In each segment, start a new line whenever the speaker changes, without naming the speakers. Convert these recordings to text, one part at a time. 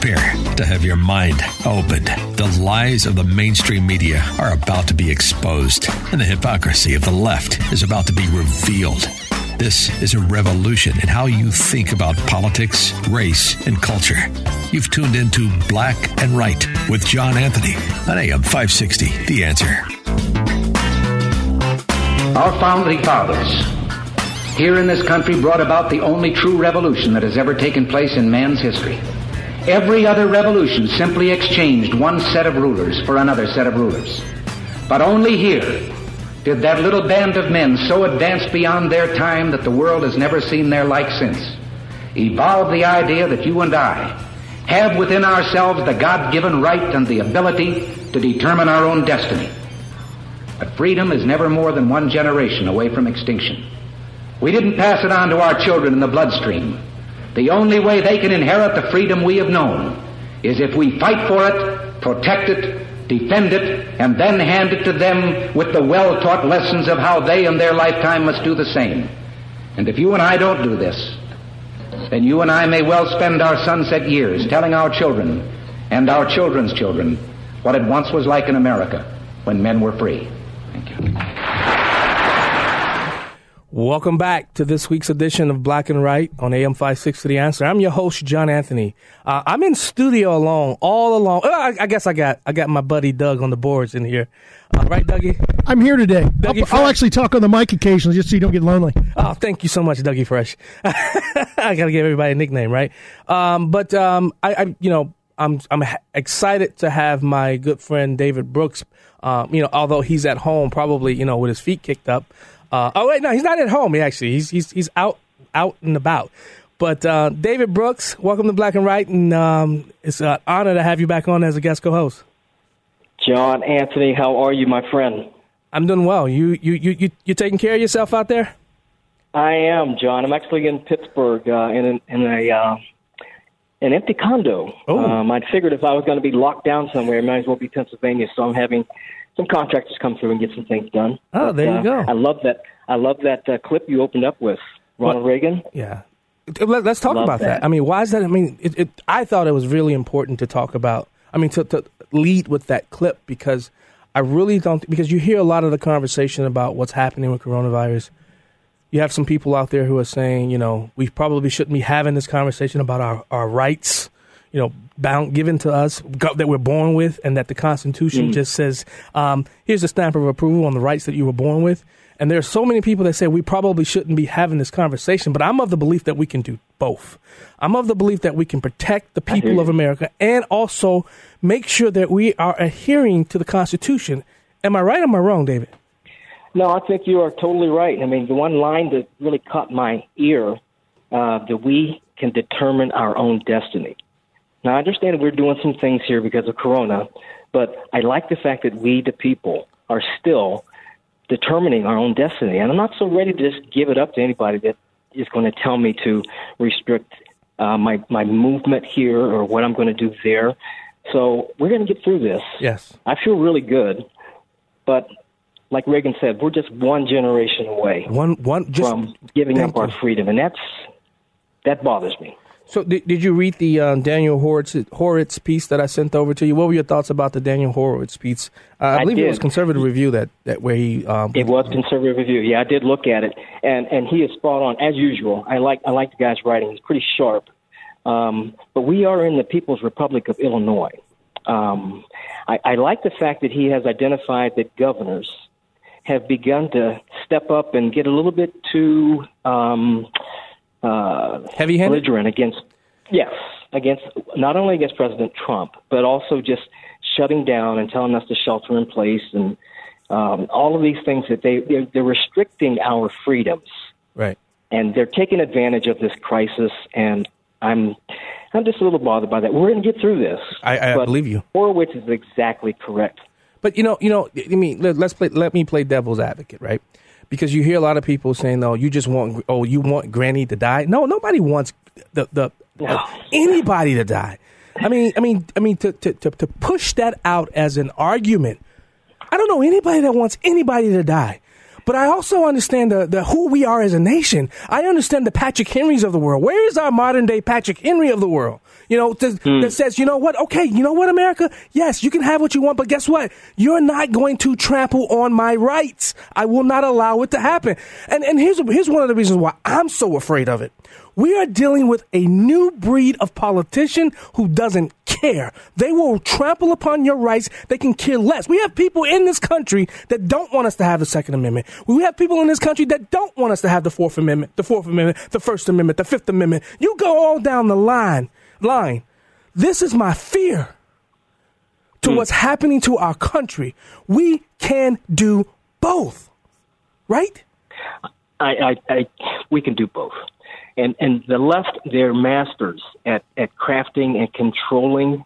To have your mind opened. The lies of the mainstream media are about to be exposed, and the hypocrisy of the left is about to be revealed. This is a revolution in how you think about politics, race, and culture. You've tuned into Black and Right with John Anthony on AM 560. The answer.
Our founding fathers here in this country brought about the only true revolution that has ever taken place in man's history. Every other revolution simply exchanged one set of rulers for another set of rulers. But only here did that little band of men so advance beyond their time that the world has never seen their like since evolve the idea that you and I have within ourselves the God-given right and the ability to determine our own destiny. But freedom is never more than one generation away from extinction. We didn't pass it on to our children in the bloodstream. The only way they can inherit the freedom we have known is if we fight for it, protect it, defend it, and then hand it to them with the well-taught lessons of how they in their lifetime must do the same. And if you and I don't do this, then you and I may well spend our sunset years telling our children and our children's children what it once was like in America when men were free. Thank you.
Welcome back to this week's edition of Black and Right on AM 560 The Answer. I'm your host, John Anthony. Uh, I'm in studio alone, all alone. Uh, I, I, guess I got I got my buddy Doug on the boards in here. Uh, right, Dougie?
I'm here today. Dougie I'll, I'll, actually talk on the mic occasionally just so you don't get lonely.
Oh, thank you so much, Dougie Fresh. I got to give everybody a nickname, right? Um, but um, I, I, you know, I'm I'm excited to have my good friend David Brooks. Um, you know, although he's at home, probably you know with his feet kicked up. Uh, oh wait, no, he's not at home. He actually he's he's he's out out and about. But uh, David Brooks, welcome to Black and Right, and um, it's an honor to have you back on as a guest co-host.
John Anthony, how are you, my friend?
I'm doing well. You you you you you taking care of yourself out there?
I am, John. I'm actually in Pittsburgh uh, in an, in a uh, an empty condo.
Oh.
Um, I'd figured if I was going to be locked down somewhere, it might as well be Pennsylvania. So I'm having some contractors come through and get some things done.
Oh, but, there you
uh,
go.
I love that. I love that uh, clip you opened up with Ronald
What?
Reagan.
Yeah. Let, us talk
Love
about that.
that.
I mean, why is that? I mean, it, it, I thought it was really important to talk about. I mean, to, to lead with that clip because I really don't. Because you hear a lot of the conversation about what's happening with coronavirus. You have some people out there who are saying, you know, we probably shouldn't be having this conversation about our, our rights, you know, bound given to us that we're born with, and that the Constitution just says, um, here's a stamp of approval on the rights that you were born with. And there are so many people that say we probably shouldn't be having this conversation, but I'm of the belief that we can do both. I'm of the belief that we can protect the people of America and also make sure that we are adhering to the Constitution. Am I right or am I wrong, David?
No, I think you are totally right. I mean, the one line that really caught my ear uh, that we can determine our own destiny. Now, I understand we're doing some things here because of Corona, but I like the fact that we, the people, are still determining our own destiny. And I'm not so ready to just give it up to anybody that is going to tell me to restrict uh, my my movement here or what I'm going to do there. So we're going to get through this.
Yes.
I feel really good, but like Reagan said, we're just one generation away
One, one, just
from giving up our freedom, and that's that bothers me.
So, did, did you read the uh, Daniel Horowitz, Horowitz piece that I sent over to you? What were your thoughts about the Daniel Horowitz piece? Uh, I,
I
believe it was. Conservative Review that, that where he. Um,
It was conservative review. Yeah, I did look at it, and and he is spot on as usual. I like I like the guy's writing. He's pretty sharp. Um, but we are in the People's Republic of Illinois. Um, I, I like the fact that he has identified that governors have begun to step up and get a little bit too um, uh,
Heavy-handed?
belligerent against yes against not only against President Trump but also just shutting down and telling us to shelter in place and um, all of these things that they they're, they're restricting our freedoms
right.
and they're taking advantage of this crisis. And I'm I'm just a little bothered by that. We're going to get through this.
I, I believe you.
Horowitz is exactly correct.
But you know, you know, I mean, let, us play. Let me play devil's advocate, right? Because you hear a lot of people saying, "Oh, you just want, oh, you want Granny to die." No, nobody wants the the no. uh, anybody to die. I mean, I mean, I mean, to, to to to push that out as an argument. I don't know anybody that wants anybody to die. But I also understand the, the who we are as a nation. I understand the Patrick Henrys of the world. Where is our modern day Patrick Henry of the world? You know, to, mm. that says, you know what? Okay, you know what, America? Yes, you can have what you want, but guess what? You're not going to trample on my rights. I will not allow it to happen. And and here's here's one of the reasons why I'm so afraid of it. We are dealing with a new breed of politician who doesn't care. They will trample upon your rights. They can care less. We have people in this country that don't want us to have the Second Amendment. We have people in this country that don't want us to have the Fourth Amendment, the Fourth Amendment, the First Amendment, the Fifth Amendment. You go all down the line line. This is my fear to mm. what's happening to our country. We can do both, right?
I, I, I, we can do both. And, and the left, they're masters at, at crafting and controlling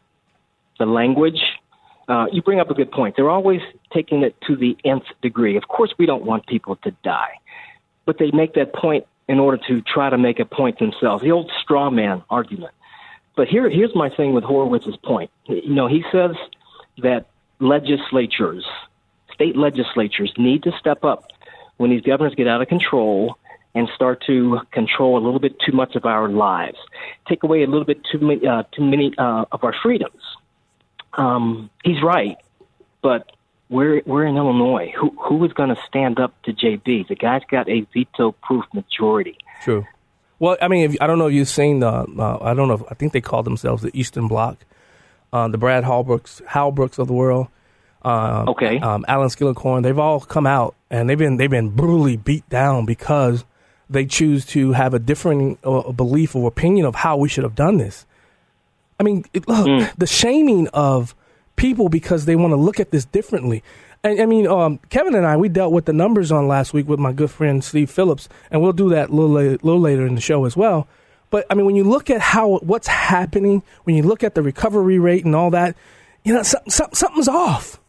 the language. Uh, you bring up a good point. They're always taking it to the nth degree. Of course, we don't want people to die, but they make that point in order to try to make a point themselves. The old straw man argument. But here, here's my thing with Horowitz's point. You know, he says that legislatures, state legislatures, need to step up when these governors get out of control and start to control a little bit too much of our lives, take away a little bit too many, uh, too many uh, of our freedoms. Um, he's right, but we're we're in Illinois. Who who is going to stand up to JB? The guy's got a veto-proof majority.
True. Well, I mean, if, I don't know if you've seen the. Uh, I don't know. If, I think they call themselves the Eastern Bloc. Uh, the Brad Halbrooks, Halbrooks of the world.
Uh, okay.
Um, Allen Skillicorn. They've all come out and they've been they've been brutally beat down because they choose to have a different uh, belief or opinion of how we should have done this. I mean, it, look, mm. the shaming of people because they want to look at this differently. I, I mean, um, Kevin and I, we dealt with the numbers on last week with my good friend Steve Phillips, and we'll do that a little, later, little later in the show as well. But I mean, when you look at how what's happening, when you look at the recovery rate and all that, you know, some, some, something's off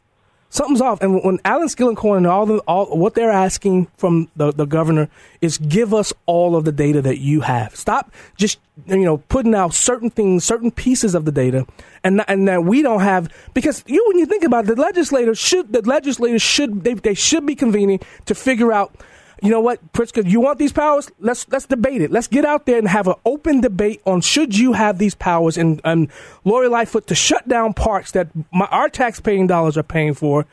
something's off. And when Allen Skillicorn and all the all what they're asking from the, the governor is give us all of the data that you have. Stop just you know putting out certain things, certain pieces of the data, and and that we don't have because you when you think about it, the legislators should the legislators should they they should be convening to figure out you know what, Pritzker, you want these powers? Let's let's debate it. Let's get out there and have an open debate on should you have these powers and, and Lori Lightfoot to shut down parks that my, our taxpaying dollars are paying for.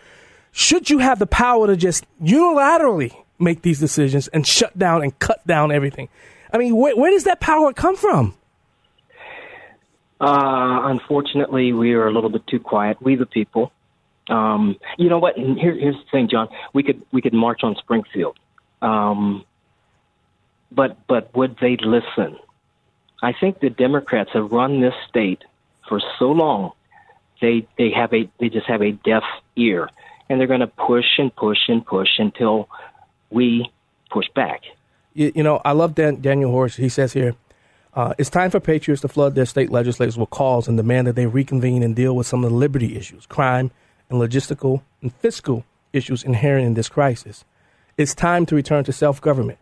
Should you have the power to just unilaterally make these decisions and shut down and cut down everything? I mean, where, where does that power come from?
Uh, unfortunately, we are a little bit too quiet. We, the people. Um, you know what? Here, here's the thing, John. We could we could march on Springfield. Um, but but would they listen? I think the Democrats have run this state for so long. They they have a they just have a deaf ear, and they're going to push and push and push until we push back.
You, you know, I love Dan, Daniel Horowitz. He says here, uh, it's time for patriots to flood their state legislators with calls and demand that they reconvene and deal with some of the liberty issues, crime, and logistical and fiscal issues inherent in this crisis. It's time to return to self government.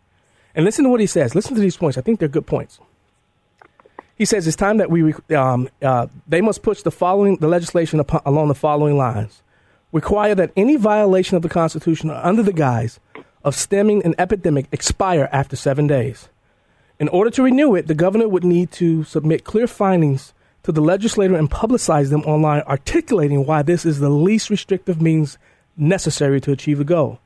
And listen to what he says. Listen to these points. I think they're good points. He says it's time that we um, uh, they must push the following the legislation upon, along the following lines: require that any violation of the Constitution under the guise of stemming an epidemic expire after seven days. In order to renew it, the governor would need to submit clear findings to the legislator and publicize them online, articulating why this is the least restrictive means necessary to achieve the goal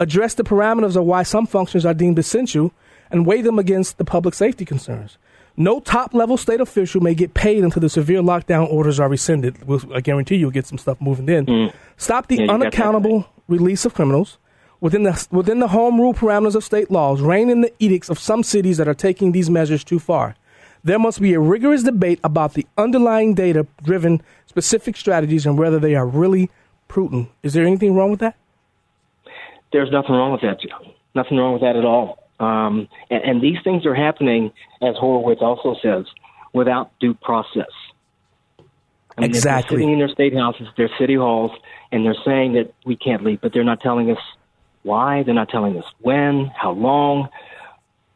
address the parameters of why some functions are deemed essential, and weigh them against the public safety concerns. No top level state official may get paid until the severe lockdown orders are rescinded. We'll, I guarantee you'll get some stuff moving in. Mm. Stop the yeah, unaccountable release of criminals within the within the home rule parameters of state laws. Rein in the edicts of some cities that are taking these measures too far. There must be a rigorous debate about the underlying data driven specific strategies and whether they are really prudent. Is there anything wrong with that?
There's nothing wrong with that, Joe. Nothing wrong with that at all. Um, and, and these things are happening, as Horowitz also says, without due process. I mean,
exactly.
They're sitting in their state houses, their city halls, and they're saying that we can't leave, but they're not telling us why. They're not telling us when, how long,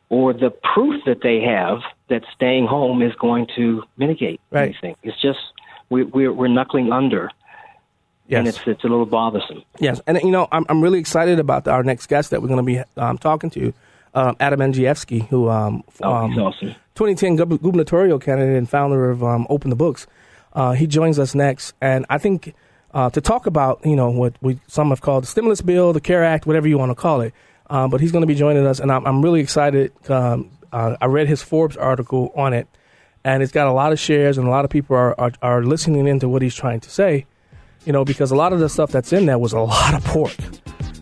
or the proof that they have that staying home is going to mitigate
right.
anything. It's just we, we're, we're knuckling under.
Yes.
And it's it's a little bothersome.
Yes, and you know I'm I'm really excited about our next guest that we're going to be um, talking to, um, Adam Andrzejewski, who um,
oh, he's awesome.
2010 gubernatorial candidate and founder of um, Open the Books. Uh, he joins us next, and I think uh, to talk about you know what we some have called the stimulus bill, the CARE Act, whatever you want to call it. Uh, but he's going to be joining us, and I'm, I'm really excited. Um, uh, I read his Forbes article on it, and it's got a lot of shares, and a lot of people are, are, are listening into what he's trying to say. You know, because a lot of the stuff that's in there was a lot of pork.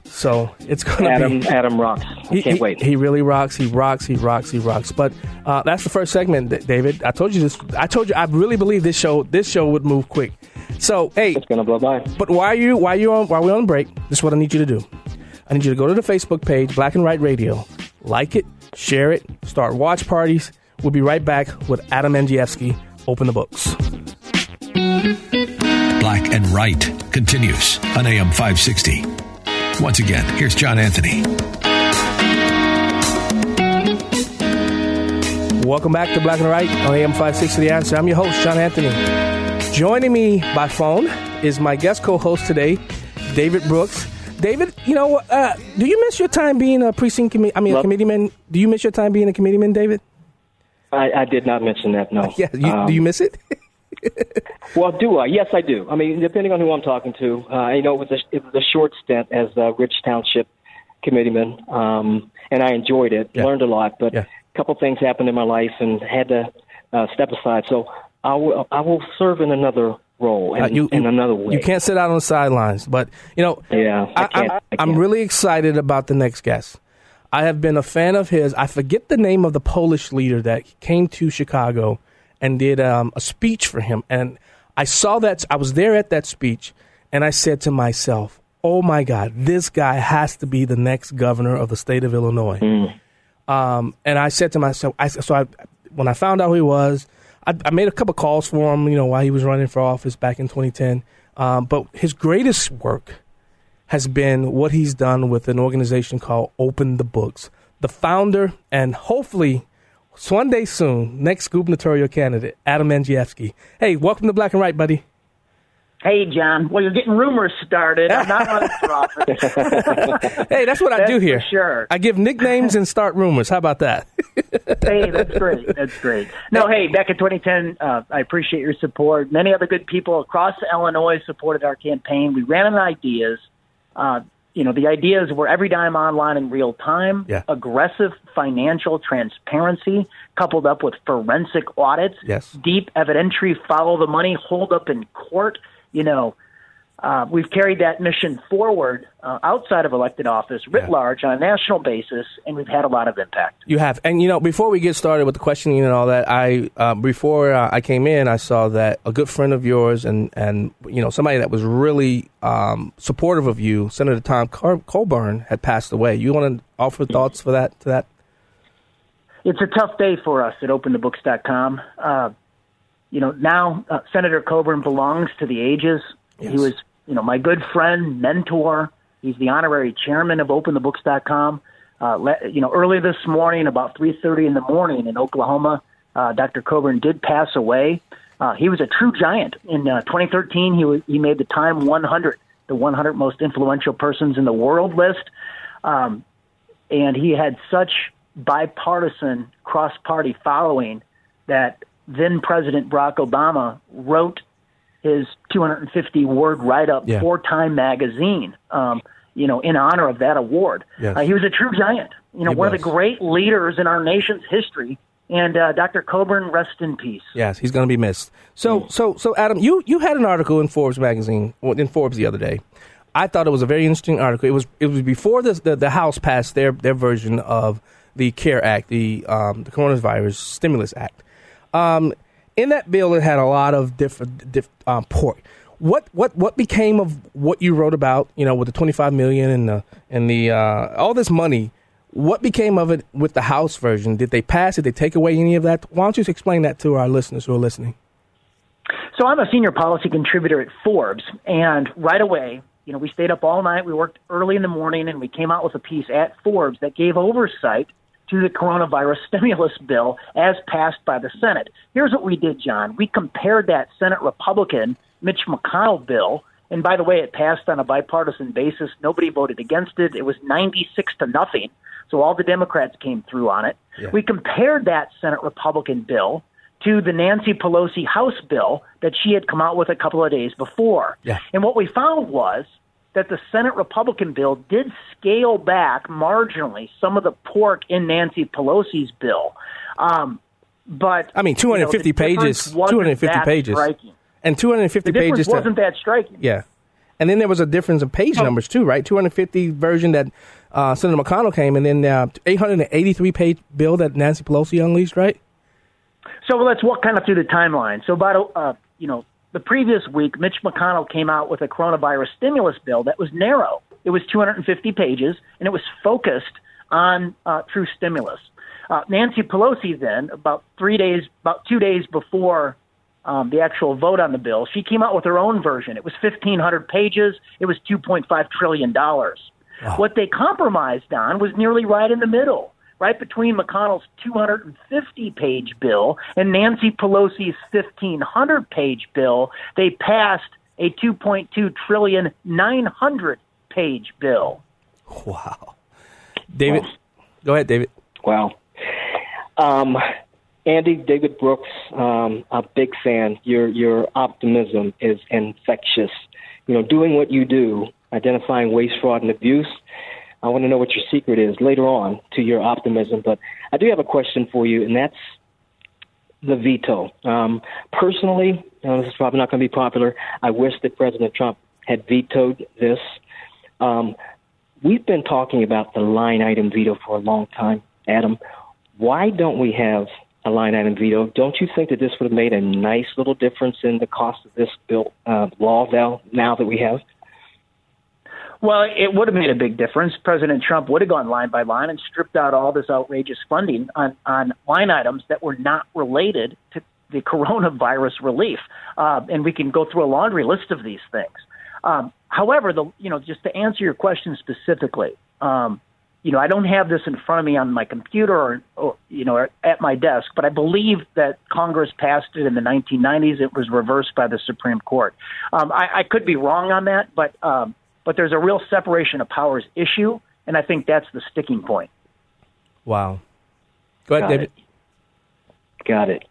So it's going to
Adam,
be.
Adam rocks. I
he,
can't
he,
wait.
He really rocks. He rocks. He rocks. He rocks. But uh, that's the first segment, David. I told you this. I told you. I really believe this show. This show would move quick. So hey,
it's going to blow by.
But why are you? Why are you on? While we're on break, this is what I need you to do. I need you to go to the Facebook page, Black and Right Radio, like it, share it, start watch parties. We'll be right back with Adam Andrzejewski. Open the books.
Black and Right continues on AM 560. Once again, here's John Anthony.
Welcome back to Black and Right on AM 560 The Answer. I'm your host, John Anthony. Joining me by phone is my guest co host today, David Brooks. David, you know, uh, do you miss your time being a precinct committee? I mean, a committeeman. Do you miss your time being a committeeman, David?
I, I did not mention that. No.
Yeah. You, um, do you miss it?
well, do I? Yes, I do. I mean, depending on who I'm talking to, uh, you know, it was a, it was a short stint as a Rich Township committeeman, um, and I enjoyed it,
Yeah.
learned a lot. But
Yeah.
a couple things happened in my life, and had to uh, step aside. So I will I will serve in another role in,
Uh, you,
in another way.
You can't sit out on the sidelines, but you know,
Yeah, I
am
I
I'm
can't.
really excited about the next guest. I have been a fan of his. I forget the name of the Polish leader that came to Chicago and did um, a speech for him, and I saw that. I was there at that speech, and I said to myself, "Oh my God, this guy has to be the next governor of the state of Illinois." Um, and I said to myself, I, so I, when I found out who he was, I, I made a couple calls for him, you know, while he was running for office back in 2010. Um, but his greatest work has been what he's done with an organization called Open the Books. The founder and hopefully one day soon, next gubernatorial candidate, Adam Andrzejewski. Hey, welcome to Black and White, buddy.
Hey, John. Well, you're getting rumors started. I'm not for office.
Hey, that's what I
That's
do
for
here.
sure.
I give nicknames and start rumors. How about that?
hey, that's great. That's great. No, hey, back in 2010, uh, I appreciate your support. Many other good people across Illinois supported our campaign. We ran on ideas. Uh, you know, the ideas were every dime online in real time,
Yeah.
aggressive financial transparency coupled up with forensic audits,
Yes.
deep evidentiary follow the money, hold up in court. You know, uh, we've carried that mission forward uh, outside of elected office, writ
Yeah.
large, on a national basis, and we've had a lot of impact.
You have, and you know, before we get started with the questioning and all that, I uh, before uh, I came in, I saw that a good friend of yours and and you know somebody that was really um, supportive of you, Senator Tom Car- Coburn, had passed away. You want to offer thoughts for that to that?
It's a tough day for us at OpenTheBooks.com. Uh, you know, now uh, Senator Coburn belongs to the ages.
Yes.
He was, you know, my good friend, mentor. He's the honorary chairman of OpenTheBooks.com. Uh, you know, early this morning, about 3:30 in the morning in Oklahoma, uh, Dr. Coburn did pass away. Uh, he was a true giant. In uh, 2013, he he made the Time 100, the 100 most influential persons in the world list. Um, and he had such bipartisan cross-party following that then President Barack Obama wrote his 250 word write-up
Yeah.
for Time magazine, um, you know, in honor of that award.
Yes.
Uh, he was a true giant, you know,
He
one
was.
of the great leaders in our nation's history. And uh, Dr. Coburn, rest in peace.
Yes, he's going to be missed. So, so, so, Adam, you you had an article in Forbes magazine, in Forbes the other day. I thought it was a very interesting article. It was it was before the the, the House passed their their version of the CARE Act, the um, the Coronavirus Stimulus Act. Um, in that bill, it had a lot of different diff, um, pork. What what what became of what you wrote about? You know, with the twenty five million and the and the uh, all this money. What became of it with the House version? Did they pass it? Did they take away any of that? Why don't you explain that to our listeners who are listening?
So I'm a senior policy contributor at Forbes, and right away, you know, we stayed up all night. We worked early in the morning, and we came out with a piece at Forbes that gave oversight to the coronavirus stimulus bill as passed by the Senate. Here's what we did, John. We compared that Senate Republican Mitch McConnell bill, and by the way, it passed on a bipartisan basis. Nobody voted against it. It was 96 to nothing. So all the Democrats came through on it. Yeah. We compared that Senate Republican bill to the Nancy Pelosi House bill that she had come out with a couple of days before.
Yeah.
And what we found was that the Senate Republican bill did scale back marginally some of the pork in Nancy Pelosi's bill. Um, but
I mean, 250
you know,
pages, 250 pages,
striking.
and 250
the
pages
wasn't
to,
that striking.
Yeah, and then there was a difference of page oh. numbers too, right? 250 version that uh, Senator McConnell came, and then uh, 883 page bill that Nancy Pelosi unleashed, right?
So let's walk kind of through the timeline. So about uh, you know the previous week, Mitch McConnell came out with a coronavirus stimulus bill that was narrow. It was 250 pages, and it was focused on uh, true stimulus. Uh, Nancy Pelosi then, about three days, about two days before um, the actual vote on the bill, she came out with her own version. It was 1,500 pages. It was 2.5 trillion dollars. Wow. What they compromised on was nearly right in the middle right between McConnell's 250 page bill and Nancy Pelosi's 1500 page bill, they passed a 2.2 trillion 900 page bill.
Wow. David, well, go ahead, David.
Wow. Um, Andy, David Brooks, um, a big fan. Your your optimism is infectious. You know, doing what you do, identifying waste, fraud, and abuse I want to know what your secret is later on to your optimism. But I do have a question for you, and that's the veto. Um, personally, this is probably not going to be popular. I wish that President Trump had vetoed this. Um, we've been talking about the line item veto for a long time, Adam. Why don't we have a line item veto? Don't you think that this would have made a nice little difference in the cost of this bill uh, law now, now that we have?
Well, it would have made a big difference. President Trump would have gone line by line and stripped out all this outrageous funding on, on line items that were not related to the coronavirus relief. Uh, and we can go through a laundry list of these things. Um, however, the you know just to answer your question specifically, um, you know I don't have this in front of me on my computer or, or you know at my desk, but I believe that Congress passed it in the 1990s. It was reversed by the Supreme Court. Um, I, I could be wrong on that, but um, but there's a real separation of powers issue, and I think that's the sticking point.
Wow. Go ahead,
Got
David.
It. Got it.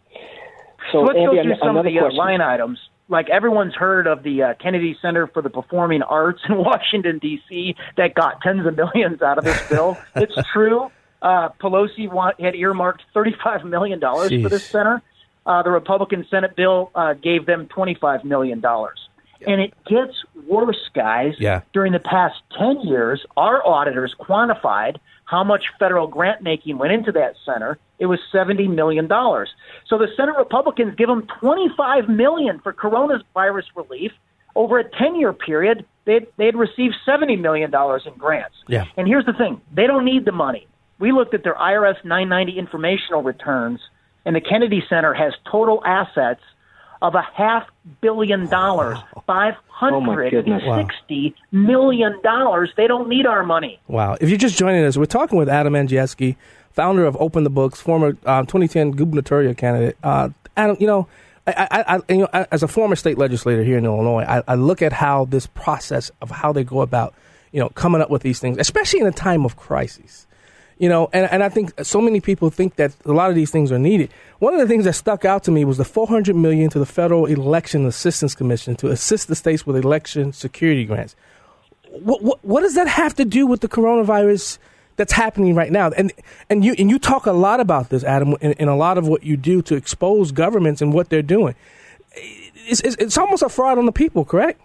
So,
so
let's
Andy,
go through some of the
uh,
line items. Like everyone's heard of the uh, Kennedy Center for the Performing Arts in Washington D.C. that got tens of millions out of this bill. it's true. Uh, Pelosi want, had earmarked thirty-five million dollars for this center. Uh, the Republican Senate bill uh, gave them twenty-five million dollars. And it gets worse, guys.
Yeah.
During the past 10 years, our auditors quantified how much federal grant making went into that center. It was $70 million. So the Senate Republicans give them 25 million for coronavirus relief. Over a 10 year period, they'd, they'd received $70 million in grants.
Yeah.
And here's the thing they don't need the money. We looked at their IRS 990 informational returns, and the Kennedy Center has total assets of a half billion dollars, five hundred and sixty million dollars. They don't need our money.
Wow! If you're just joining us, we're talking with Adam Andrzejewski, founder of Open the Books, former uh, 2010 gubernatorial candidate. Uh, Adam, you know. I, I, I, you know, as a former state legislator here in Illinois, I, I look at how this process of how they go about, you know, coming up with these things, especially in a time of crisis you know, and, and I think so many people think that a lot of these things are needed. One of the things that stuck out to me was the 400 million to the Federal Election Assistance Commission to assist the states with election security grants. What, what, what does that have to do with the coronavirus that's happening right now? And and you and you talk a lot about this, Adam, in, in a lot of what you do to expose governments and what they're doing. It's, it's, it's almost a fraud on the people, correct?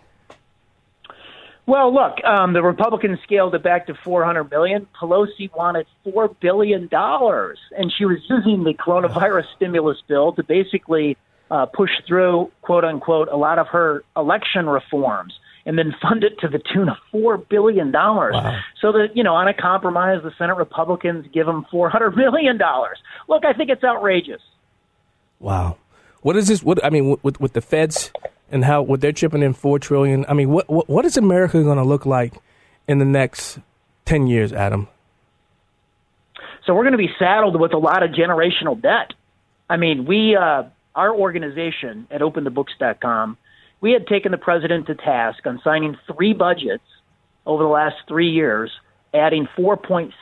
Well, look, um, the Republicans scaled it back to 400 million. Pelosi wanted four billion dollars, and she was using the coronavirus stimulus bill to basically uh, push through, quote unquote, a lot of her election reforms. and then fund it to the tune of four billion dollars.
Wow.
So that you know, on a compromise, the Senate Republicans give them four hundred million dollars. Look, I think it's outrageous.
Wow. What is this? What I mean, with with the feds and how what they're chipping in four trillion. I mean, what what, what is America going to look like in the next ten years, Adam?
So we're going to be saddled with a lot of generational debt. I mean, we, uh, our organization at OpenTheBooks.com, we had taken the president to task on signing three budgets over the last three years, adding $4.6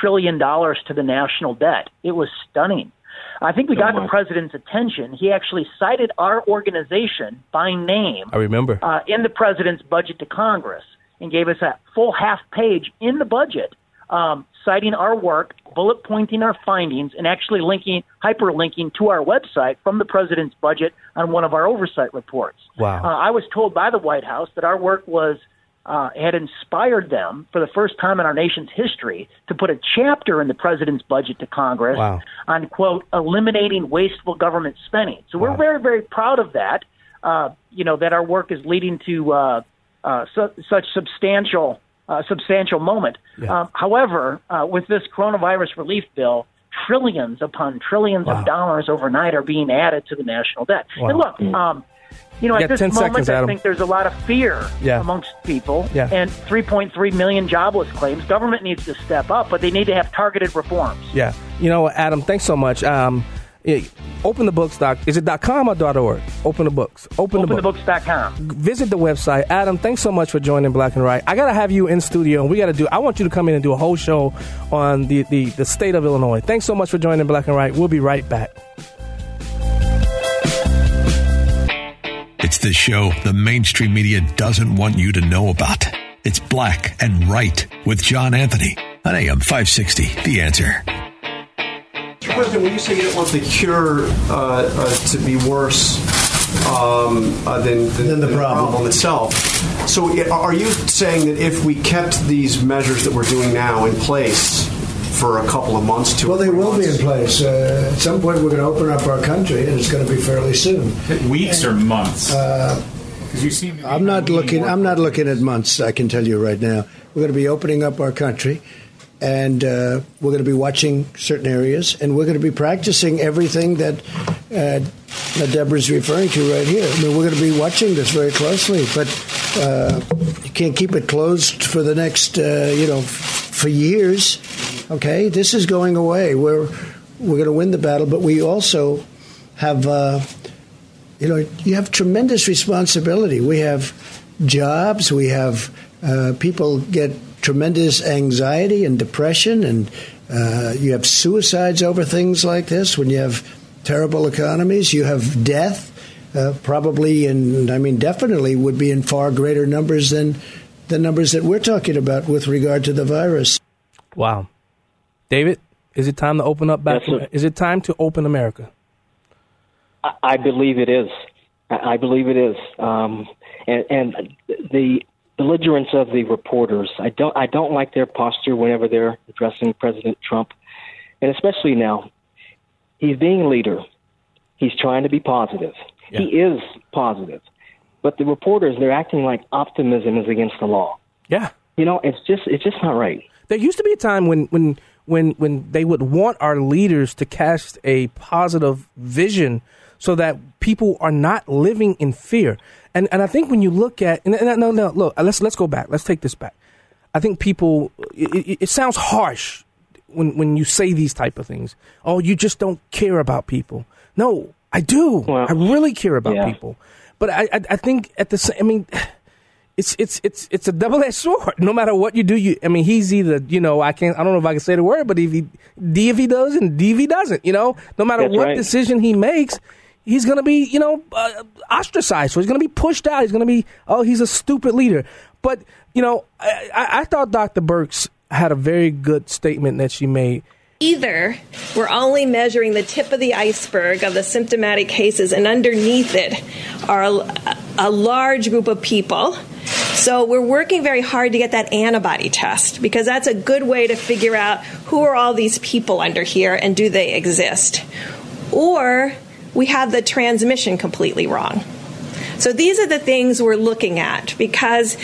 trillion to the national debt. It was stunning. I think we got the president's attention. He actually cited our organization by name
I remember.
uh, in the president's budget to Congress and gave us a full half page in the budget, um, citing our work, bullet pointing our findings, and actually linking, hyperlinking to our website from the president's budget on one of our oversight reports.
Wow.
Uh, I was told by the White House that our work was uh, had inspired them for the first time in our nation's history to put a chapter in the president's budget to Congress
Wow.
on quote eliminating wasteful government spending. So we're very very proud of that. Uh, you know that our work is leading to uh, uh, su- such substantial uh, substantial moment.
Yeah.
Um, however, uh, with this coronavirus relief bill, trillions upon trillions
Wow.
of dollars overnight are being added to the national debt. And look, um, you know,
You
at this
10
moment,
seconds,
I
Adam.
think there's a lot of fear
Yeah.
amongst people,
Yeah.
and 3.3 million jobless claims. Government needs to step up, but they need to have targeted reforms.
Yeah. You know, Adam, thanks so much. Um, yeah, open the books doc. Is it dot .com or dot .org? Open the books. Open, the books.
OpenTheBooks.com.
Visit the website. Adam, thanks so much for joining Black and Right. I got to have you in studio, and we got to do. I want you to come in and do a whole show on the, the the state of Illinois. Thanks so much for joining Black and Right. We'll be right back.
It's the show the mainstream media doesn't want you to know about. It's Black and Right with John Anthony on AM 560. The answer.
Mr. President, when you say you don't want the cure uh, uh, to be worse um, uh, than, than, the, problem. itself, so are you saying that if we kept these measures that we're doing now in place for a couple of months to
Well, they will be in place. Uh, at some point, we're going to open up our country, and it's going to be fairly soon.
Weeks or months?
Uh,
Because you seem to
I'm not looking. I'm not looking at months. I can tell you right now. We're going to be opening up our country, and uh, we're going to be watching certain areas, and we're going to be practicing everything that uh, that Deborah's referring to right here. I mean, we're going to be watching this very closely, but uh, you can't keep it closed for the next, uh, you know, for years. Okay, this is going away. We're we're going to win the battle, but we also have. Uh, you know, you have tremendous responsibility. We have jobs, we have uh, people get tremendous anxiety and depression, and uh, you have suicides over things like this. When you have terrible economies, you have death, uh, probably, and I mean, definitely would be in far greater numbers than the numbers that we're talking about with regard to the virus.
Wow, David, is it time to open up back?
Yes,
is it time to open America?
I, I believe it is. I, I believe it is. Um, and, and the belligerence of the reporters, I don't, I don't like their posture whenever they're addressing President Trump, and especially now. He's being a leader. He's trying to be positive. He is positive, but the reporters they're acting like optimism is against the law.
Yeah.
You know, it's just it's just not right.
There used to be a time when when when when they would want our leaders to cast a positive vision so that people are not living in fear. And and I think when you look at and, and no no look let's let's go back. Let's take this back. I think people it, it, sounds harsh when when you say these type of things. Oh, you just don't care about people. No, I do. I really care about
yeah.
people. But I, I I think at the same I mean it's it's it's it's a double edged sword. No matter what you do, you I mean he's either you know I can't I don't know if I can say the word, but if he D if he does and D if he doesn't, you know, no matter
That's
what
right.
decision he makes, he's gonna be you know uh, ostracized. So he's gonna be pushed out. He's gonna be oh he's a stupid leader. But you know I, I, I thought Dr. Birx had a very good statement that she made.
Either we're only measuring the tip of the iceberg of the symptomatic cases, and underneath it are a, a large group of people. So we're working very hard to get that antibody test because that's a good way to figure out who are all these people under here and do they exist. Or we have the transmission completely wrong. So these are the things we're looking at because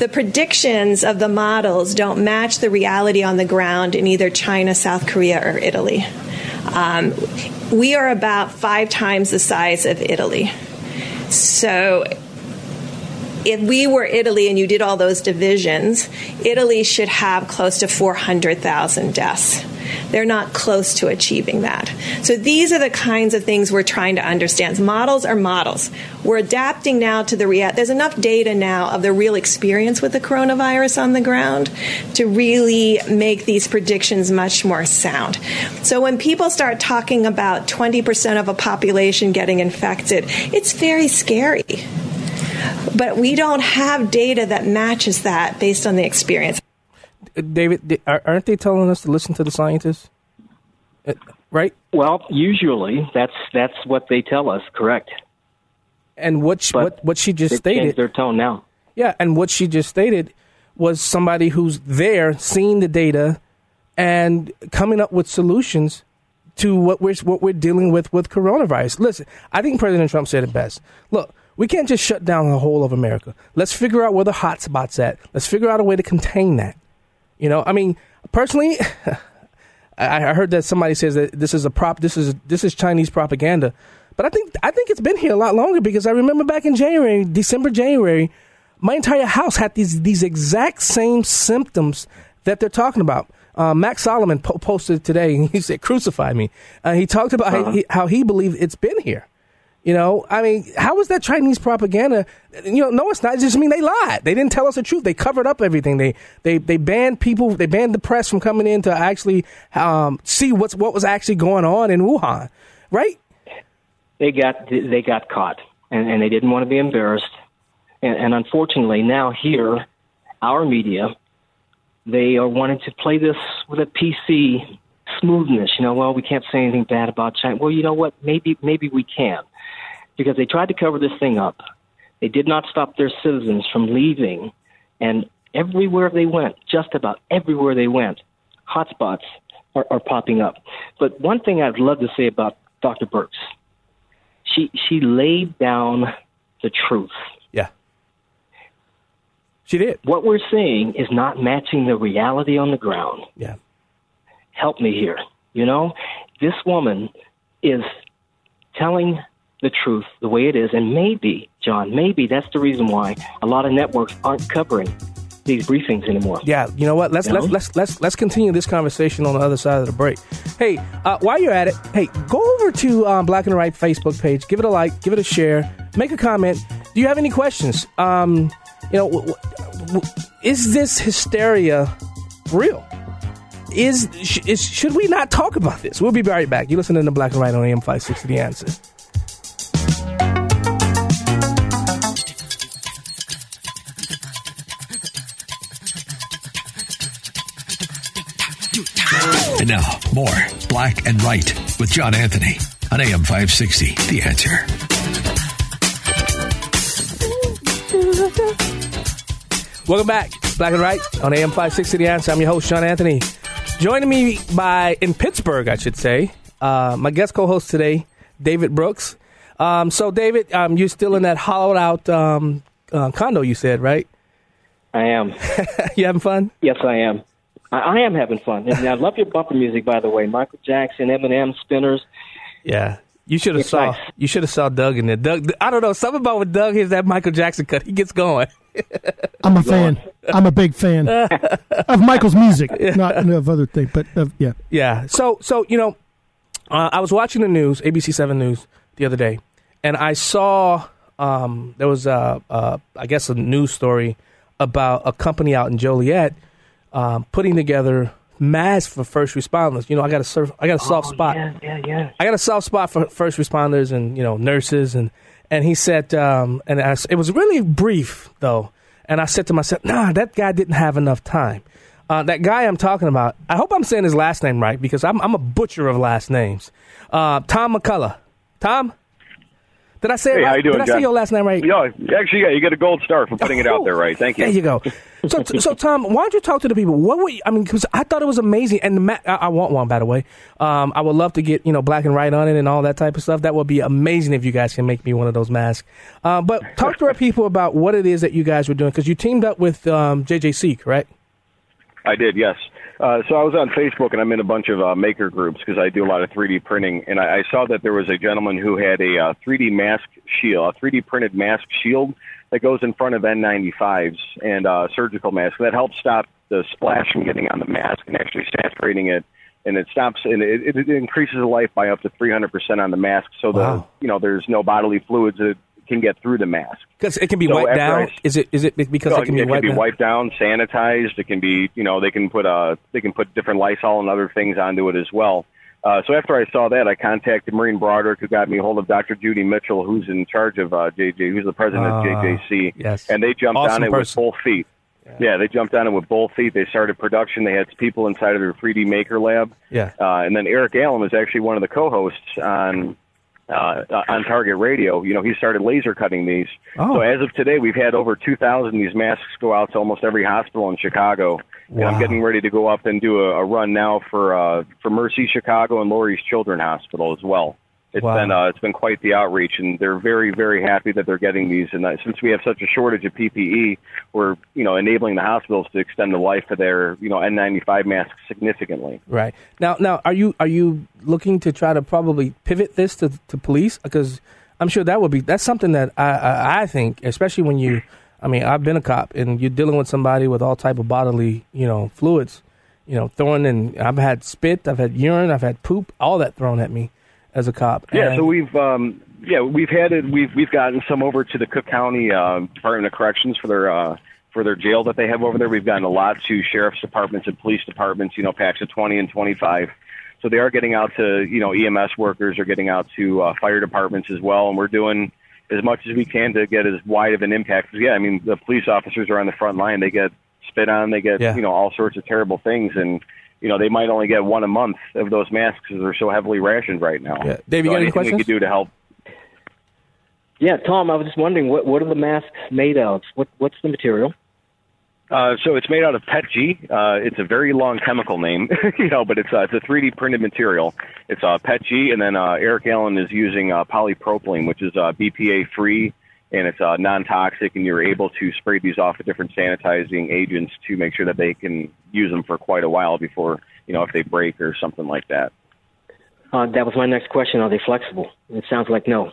the predictions of the models don't match the reality on the ground in either China, South Korea, or Italy. Um, we are about five times the size of Italy. So if we were Italy and you did all those divisions, Italy should have close to 400,000 deaths. They're not close to achieving that. So these are the kinds of things we're trying to understand. Models are models. We're adapting now to the reality. There's enough data now of the real experience with the coronavirus on the ground to really make these predictions much more sound. So when people start talking about 20% of a population getting infected, it's very scary. But we don't have data that matches that based on the experience.
David, aren't they telling us to listen to the scientists? Uh, right?
Well, usually that's that's what they tell us. Correct.
And what she, what what she just stated,
their tone now.
Yeah, and what she just stated was somebody who's there, seeing the data, and coming up with solutions to what we're what we're dealing with with coronavirus. Listen, I think President Trump said it best. Look, we can't just shut down the whole of America. Let's figure out where the hot spots at. Let's figure out a way to contain that. You know, I mean, personally, I heard that somebody says that this is a prop. This is this is Chinese propaganda, but I think I think it's been here a lot longer because I remember back in January, December, January, my entire house had these these exact same symptoms that they're talking about. Uh, Max Solomon po- posted today. And he said, "Crucify me." Uh, he talked about uh-huh. how, he, how he believed it's been here. You know, I mean, how is that Chinese propaganda? You know, no, it's not. It just mean they lied. They didn't tell us the truth. They covered up everything. They they they banned people. They banned the press from coming in to actually um, see what's what was actually going on in Wuhan, right?
They got they got caught, and, and they didn't want to be embarrassed. And, and unfortunately, now here, our media, they are wanting to play this with a PC smoothness. You know, well, we can't say anything bad about China. Well, you know what? Maybe maybe we can because they tried to cover this thing up. They did not stop their citizens from leaving, and everywhere they went, just about everywhere they went, hotspots are, are popping up. But one thing I'd love to say about Dr. Birx, she she laid down the truth.
Yeah. She did.
What we're seeing is not matching the reality on the ground.
Yeah.
Help me here. You know, this woman is telling the truth the way it is. And maybe, John, maybe that's the reason why a lot of networks aren't covering these briefings anymore.
Yeah, you know what? Let's you know? let's let's let's let's continue this conversation on the other side of the break. Hey, uh, while you're at it, hey, go over to um, Black and Right Facebook page, give it a like, give it a share, make a comment. Do you have any questions? Um, you know, w- w- is this hysteria real? Is, sh- is should we not talk about this? We'll be right back. You listen to the Black and Right on AM five sixty. The answer.
And now, more Black and Right with John Anthony on AM 560. The answer.
Welcome back, Black and Right on AM 560. The answer. I'm your host, John Anthony. Joining me by in Pittsburgh, I should say, uh, my guest co-host today, David Brooks. Um, so, David, um, you're still in that hollowed out um, uh, condo, you said, right?
I am.
you having fun?
Yes, I am. I, I am having fun. And I love your bumper music, by the way. Michael Jackson, Eminem, Spinners.
Yeah. You should have saw nice. you should have saw Doug in there. Doug, I don't know something about with Doug. Here's that Michael Jackson cut. He gets going.
I'm a fan. I'm a big fan of Michael's music, not of other things, but of, yeah,
yeah. So, so you know, uh, I was watching the news, ABC Seven News, the other day, and I saw um, there was a, a, I guess, a news story about a company out in Joliet um, putting together masks for first responders. You know, I got a surf, I got a soft
oh,
spot.
Yeah, yeah, yeah. I
got a soft spot for first responders and you know nurses and and he said um, and I, it was really brief though. And I said to myself, Nah, that guy didn't have enough time. Uh, that guy I'm talking about, I hope I'm saying his last name right because I'm, I'm a butcher of last names. Uh, Tom McCullough. Tom, Did I say
Hey,
right?
how you doing,
Did I say your last name right?
Yeah, actually, yeah, you get a gold star for putting it out there right. Thank you.
There you go. So, so Tom, why don't you talk to the people? What would you, I mean? Because I thought it was amazing, and the ma- I, I want one by the way. Um, I would love to get you know black and white on it and all that type of stuff. That would be amazing if you guys can make me one of those masks. Uh, but talk to our people about what it is that you guys were doing because you teamed up with um, JJC, correct?
I did, yes. Uh, so I was on Facebook and I'm in a bunch of uh, maker groups because I do a lot of 3D printing. And I, I saw that there was a gentleman who had a uh, 3D mask shield, a 3D printed mask shield that goes in front of N95s and uh, surgical masks that helps stop the splash from getting on the mask and actually saturating it. And it stops and it, it increases the life by up to 300% on the mask. So the
Wow.
you know there's no bodily fluids that can get through the mask.
Because it can be
So
wiped down.
I-
is it? Is it because
No,
it can be wiped
be
down?
wiped down, sanitized. It can be, you know, they can put uh they can put different Lysol and other things onto it as well. Uh, so after I saw that, I contacted Marine Broderick, who got me a hold of Dr. Judy Mitchell, who's in charge of uh, JJ, who's the president
Ah,
of JJC,
yes.
and they jumped
Awesome
on it
person.
with both feet. Yeah. they jumped on it with both feet. They started production. They had people inside of their 3D maker lab.
Yeah.
Uh, and then Eric Allen was actually one of the co-hosts on uh, on Target Radio. You know, he started laser cutting these.
Oh.
So as of today, we've had over 2,000 these masks go out to almost every hospital in Chicago. And I'm getting ready to go up and do a, a run now for uh, for Mercy Chicago and Lurie's Children Hospital as well. It's
Wow.
been uh, it's been quite the outreach, and they're very very happy that they're getting these. And uh, since we have such a shortage of PPE, we're you know enabling the hospitals to extend the life of their you know N95 masks significantly.
Right now, now are you are you looking to try to probably pivot this to to police? Because I'm sure that would be that's something that I I, I think, especially when you, I mean, I've been a cop and you're dealing with somebody with all type of bodily you know fluids, you know, throwing in. I've had spit, I've had urine, I've had poop, all that thrown at me as a cop.
Yeah,
And-
so we've um, yeah we've had it. We've we've gotten some over to the Cook County uh, Department of Corrections for their uh, for their jail that they have over there. We've gotten a lot to sheriff's departments and police departments. You know, packs of twenty and twenty five. So they are getting out to you know EMS workers are getting out to uh, fire departments as well, and we're doing as much as we can to get as wide of an impact. 'Cause, Yeah, I mean the police officers are on the front line. They get spit on. They get
Yeah.
you know all sorts of terrible things and. You know, they might only get one a month of those masks because they're so heavily rationed right now.
Yeah. Dave, you
So
got any
anything
questions?
we could do to help
Yeah, Tom, I was just wondering what what are the masks made of? What what's the material?
Uh, so it's made out of PET G. Uh, it's a very long chemical name, you know, but it's uh, it's a 3D printed material. It's uh, PET G, and then uh, Eric Allen is using uh, polypropylene, which is uh, BPA free, and it's uh, non-toxic, and you're able to spray these off with different sanitizing agents to make sure that they can use them for quite a while before, you know, if they break or something like that.
Uh, that was my next question. Are they flexible? It sounds like no.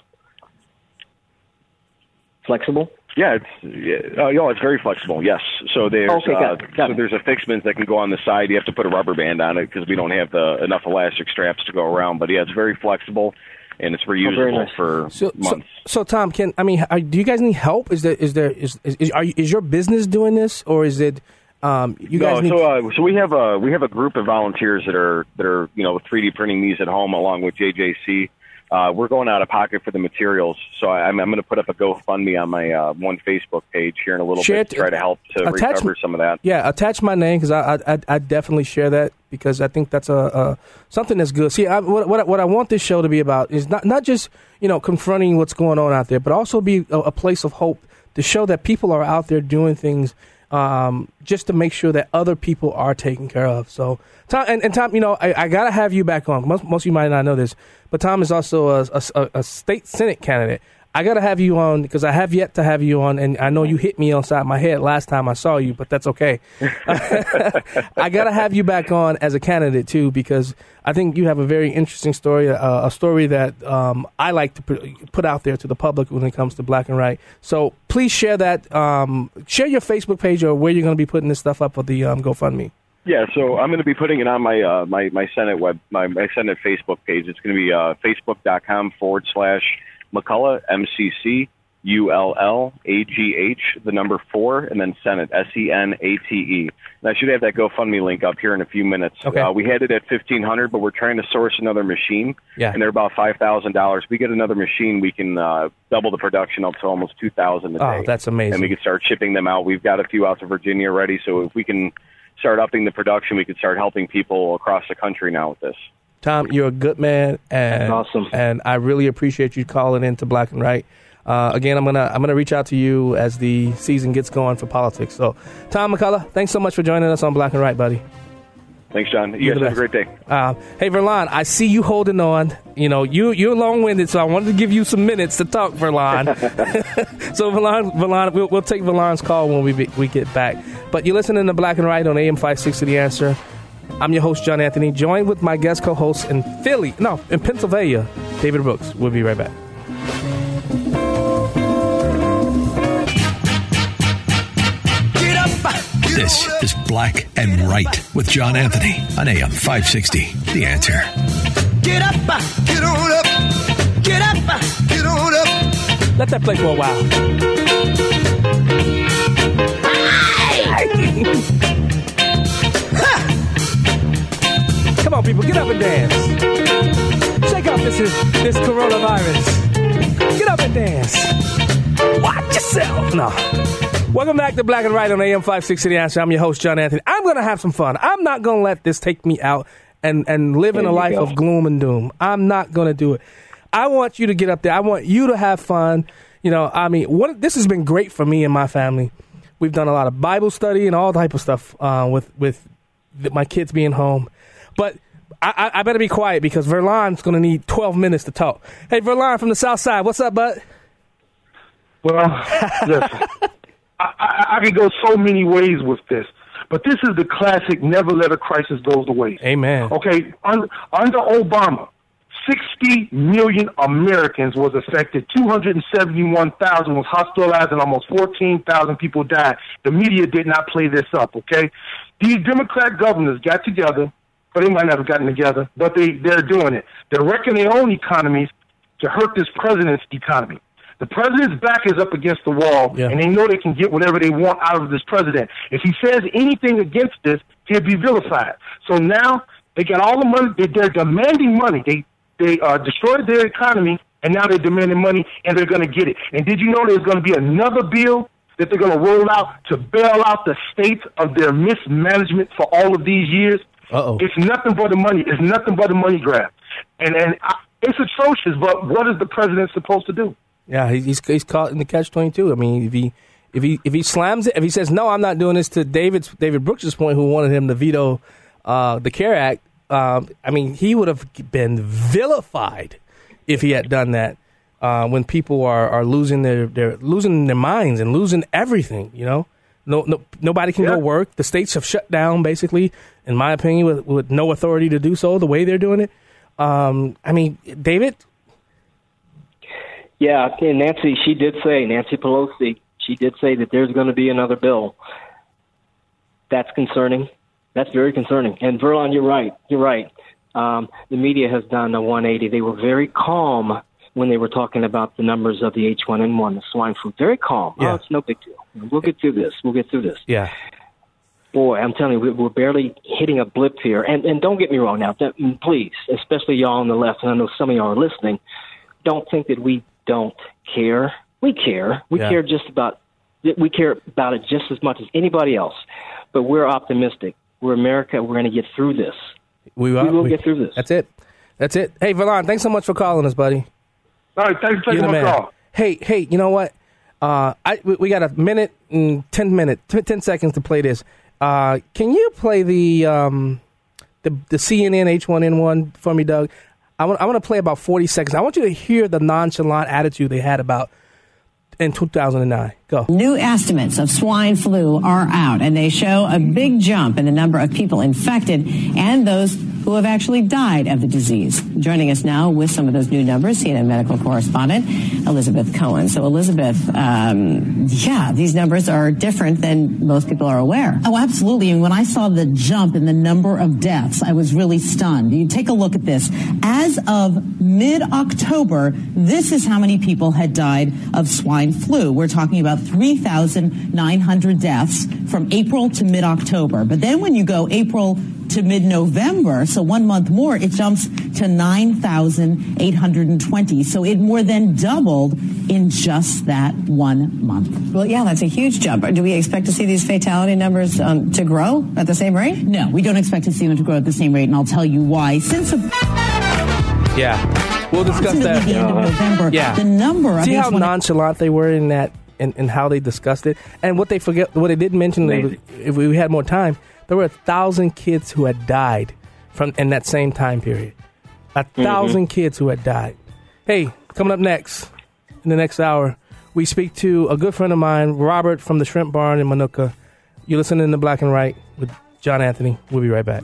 Flexible?
Yeah, it's yeah, uh, no, it's very flexible. Yes, so there's
Okay, got
uh,
it, got
so
it.
there's affixments that can go on the side. You have to put a rubber band on it because we don't have the enough elastic straps to go around. But yeah, it's very flexible and it's reusable
nice.
for
So, so,
months.
so Tom, can I mean, are, do you guys need help? Is there is there is is, is, are you, is your business doing this, or is it um, you guys
no,
need?
so uh, so we have a we have a group of volunteers that are that are you know 3D printing these at home along with JJC. Uh, we're going out of pocket for the materials, so I, I'm, I'm going to put up a GoFundMe on my uh, one Facebook page here in a little
Share
bit to try to help to
attach-
recover some of that.
Yeah, attach my name because I, I I definitely share that because I think that's a, a something that's good. See, I, what what I- what I want this show to be about is not not just you know confronting what's going on out there, but also be a, a place of hope to show that people are out there doing things um, just to make sure that other people are taken care of. So, Tom and, and Tom, you know, I, I gotta have you back on. Most most of you might not know this, but Tom is also a, a, a state senate candidate. I gotta have you on because I have yet to have you on, and I know you hit me on the side of my head last time I saw you, but that's okay. I gotta have you back on as a candidate too because I think you have a very interesting story, uh, a story that um, I like to put, out there to the public when it comes to black and right. So please share that, um, share your Facebook page or where you're going to be putting this stuff up for the um, GoFundMe.
Yeah, so I'm going to be putting it on my uh, my my Senate web my, my Senate Facebook page. It's going to be uh, facebook.com forward slash McCullagh M C C U L L A G H the number four and then Senate S E N A T E. And I should have that GoFundMe link up here in a few minutes.
Okay.
Uh, we had it at fifteen hundred, but we're trying to source another machine.
Yeah.
and they're about five thousand dollars. If we get another machine, we can uh, double the production up to almost two thousand a day.
Oh, that's amazing.
And we can start shipping them out. We've got a few out to Virginia already, so if we can start upping the production, we could start helping people across the country now with this.
Tom, you're a good man, and
awesome.
And I really appreciate you calling into Black and Right. Uh, again, I'm gonna I'm gonna reach out to you as the season gets going for politics. So, Tom McCullagh, thanks so much for joining us on Black and Right, buddy.
Thanks, John. You guys have a great day.
Uh, hey, Verlon, I see you holding on. You know, you you're long winded, so I wanted to give you some minutes to talk, Verlon. so, Verlon, Verlon, we'll, we'll take Verlon's call when we be, we get back. But you're listening to Black and Right on AM 560 The Answer. I'm your host, John Anthony, joined with my guest co-host in Philly, no, in Pennsylvania, David Brooks. We'll be right back.
This is Black and Right with John Anthony on AM 560. The answer.
Get up, get on up, get up, get on up.
Let that play for a while. on, people, get up and dance. Shake off this this coronavirus. Get up and dance. Watch yourself. No. Welcome back to Black and White on AM 560 The Answer. I'm your host, John Anthony. I'm going to have some fun. I'm not going to let this take me out and, and live in a life
go.
of gloom and doom. I'm not going to do it. I want you to get up there. I want you to have fun. You know, I mean, what this has been great for me and my family. We've done a lot of Bible study and all type of stuff uh, with with th- my kids being home. But I, I, I better be quiet because Verlon's going to need 12 minutes to talk. Hey, Verlon from the South Side, what's up, bud?
Well, listen, I, I, I could go so many ways with this, but this is the classic never let a crisis go to waste.
Amen.
Okay, under, under Obama, 60 million Americans was affected. 271,000 was hospitalized and almost 14,000 people died. The media did not play this up, okay? These Democrat governors got together, or they might not have gotten together, but they, they're doing it. They're wrecking their own economies to hurt this president's economy. The president's back is up against the wall, and they know they can get whatever they want out of this president. If he says anything against this, he'll be vilified. So now they got all the money. They, they're demanding money. They they uh, destroyed their economy, and now they're demanding money, and they're going to get it. And did you know there's going to be another bill that they're going to roll out to bail out the states of their mismanagement for all of these years?
Uh-oh.
It's nothing but the money. It's nothing but the money grab, and and I, it's atrocious. But what is the president supposed to do?
Yeah, he's he's caught in the catch twenty two. I mean, if he if he if he slams it, if he says no, I'm not doing this to David's David Brooks's point, who wanted him to veto uh, the CARE Act. Um, I mean, he would have been vilified if he had done that. Uh, when people are, are losing their they're losing their minds and losing everything, you know, no, no nobody can go work. The states have shut down, basically, in my opinion, with, with no authority to do so. The way they're doing it. Um, I mean, David,
Yeah, and Nancy, she did say, Nancy Pelosi, she did say that there's going to be another bill. That's concerning. That's very concerning. And Verlon, you're right. You're right. Um, the media has done a 180. They were very calm when they were talking about the numbers of the H1N1, the swine flu. Very calm.
Yeah.
Oh, it's no big deal. We'll get through this. We'll get through this.
yeah,
Boy, I'm telling you, we- we're barely hitting a blip here. And and don't get me wrong now, that, mm, please, especially y'all on the left, and I know some of y'all are listening. Don't think that we don't care. We care. We
Yeah.
care just about. We care about it just as much as anybody else. But we're optimistic. We're America. We're going to get through this.
we,
We will get through this.
That's it. That's it. Hey, Verlon, thanks so much for calling us, buddy.
All right, thanks for taking
the
my call.
Hey, hey, you know what? Uh, I we, we got a minute and ten minutes, t- ten seconds to play this. Uh, can you play the um, the the CNN H1N1 for me, Doug? I want I want to play about forty seconds. I want you to hear the nonchalant attitude they had about in 2009. Go.
New estimates of swine flu are out, and they show a big jump in the number of people infected and those who have actually died of the disease. Joining us now with some of those new numbers, CNN medical correspondent Elizabeth Cohen. So, Elizabeth, um, yeah, these numbers are different than most people are aware.
Oh, absolutely. And when I saw the jump in the number of deaths, I was really stunned. You take a look at this. As of mid October, this is how many people had died of swine flu. We're talking about about 3,900 deaths from April to mid October. But then when you go April to mid November, so one month more, it jumps to 9,820. So it more than doubled in just that one month.
Well, yeah, that's a huge jump. Do we expect to see these fatality numbers um, to grow at the same rate?
No, we don't expect to see them to grow at the same rate, and I'll tell you why. Since a-
Yeah, we'll discuss
Approximately
that.
the end of November,
Yeah,
the number of
See
these
how
one-
nonchalant they were in that, and, and how they discussed it, and what they forget, what they didn't mention. they was- If we had more time, there were a thousand kids who had died from in that same time period. A mm-hmm. 1000 kids who had died. Hey, coming up next in the next hour, we speak to a good friend of mine, Robert from the Shrimp Barn in Minooka. You're listening to Black and Right with John Anthony. We'll be right back.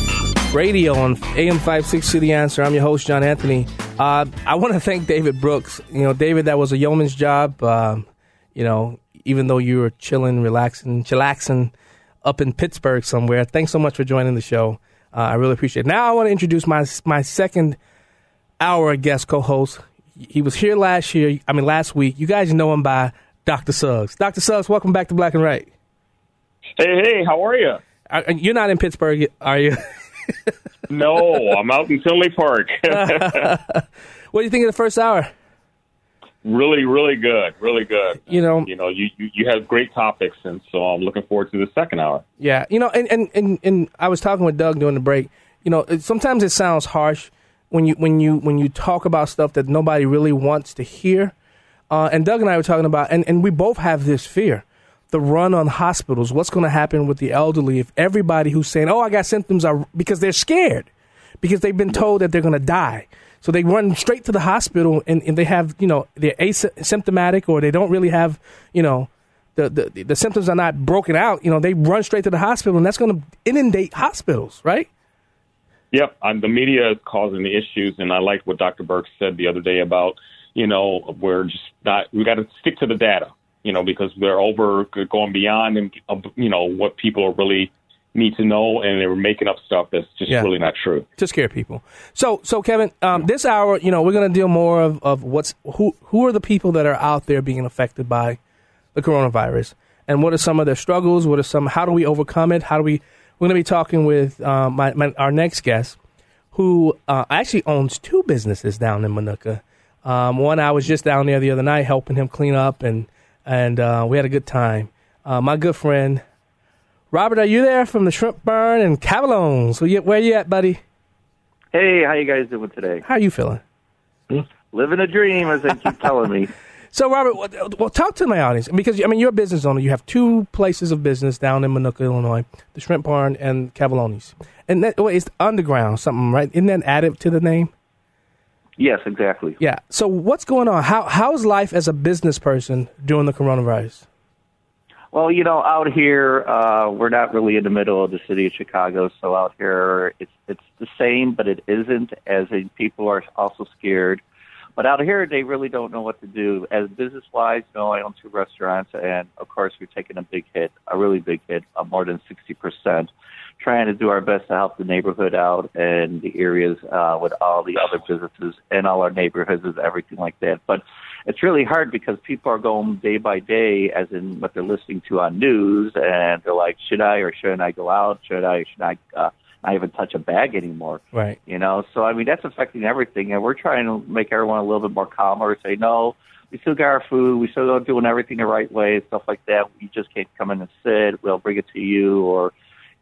Radio on AM 560 The Answer. I'm your host, John Anthony. Uh, I want to thank David Brooks. You know, David, that was a yeoman's job. Um, you know, even though you were chilling, relaxing, chillaxing up in Pittsburgh somewhere. Thanks so much for joining the show. Uh, I really appreciate it. Now I want to introduce my my second hour guest co-host. He was here last year. I mean, last week. You guys know him by Dr. Suggs. Dr. Suggs, welcome back to Black and Right.
Hey, hey, how are you?
You're not in Pittsburgh, are you?
no, I'm out in Tinley Park.
what do you think of the first hour?
really, really good, really good.
You know,
You know, you, you you have great topics, and so I'm looking forward to the second hour.
Yeah, you know, and, and, and, and I was talking with Doug during the break. You know, it, sometimes it sounds harsh when you when you when you talk about stuff that nobody really wants to hear. Uh, and Doug and I were talking about, and, and we both have this fear: the run on hospitals. What's going to happen with the elderly if everybody who's saying, "Oh, I got symptoms," are because they're scared because they've been told that they're going to die. So they run straight to the hospital, and, and they have you know they're asymptomatic or they don't really have you know the, the the symptoms are not broken out, you know, they run straight to the hospital, and that's going to inundate hospitals, right?
Yep, the media is causing the issues, and I liked what Dr. Birx said the other day about you know we're just not we got to stick to the data, you know, because they're over going beyond and uh, you know what people really need to know, and they were making up stuff that's just
Yeah.
really not true.
to scare people. So, so Kevin, um, this hour, you know, we're going to deal more of, of what's who who are the people that are out there being affected by the coronavirus, and what are some of their struggles? What are some? How do we overcome it? How do we? We're going to be talking with um, my, my our next guest, who uh, actually owns two businesses down in Minooka. Um, one I was just down there the other night helping him clean up, and and uh, we had a good time. Uh, my good friend Robert, are you there from the Shrimp Barn and Cavalone? Where you, where you at, buddy?
Hey, how you guys doing today?
How are you feeling?
Living a dream, as they keep telling me.
So, Robert, well, talk to my audience because I mean, you're a business owner. You have two places of business down in Minooka, Illinois: the Shrimp Barn and Cavalonis. And that well, it's underground, something, right? Isn't that added to the name?
Yes, exactly.
Yeah. So, what's going on? How how's life as a business person during the coronavirus?
Well, you know, out here, uh, we're not really in the middle of the city of Chicago, so out here, it's it's the same, but it isn't. As in, people are also scared. But out here, they really don't know what to do. As business wise, you know, I own two restaurants, and of course, we're taking a big hit, a really big hit, of more than sixty percent. Trying to do our best to help the neighborhood out and the areas uh, with all the other businesses and all our neighborhoods and everything like that. But it's really hard because people are going day by day, as in what they're listening to on news, and they're like, should I or shouldn't I go out? Should I? or Should I? Uh, not even touch a bag anymore.
Right.
You know, so I mean that's affecting everything, and we're trying to make everyone a little bit more calmer. Say no, we still got our food, we still are doing everything the right way, stuff like that. You just can't come in and sit. We'll bring it to you, or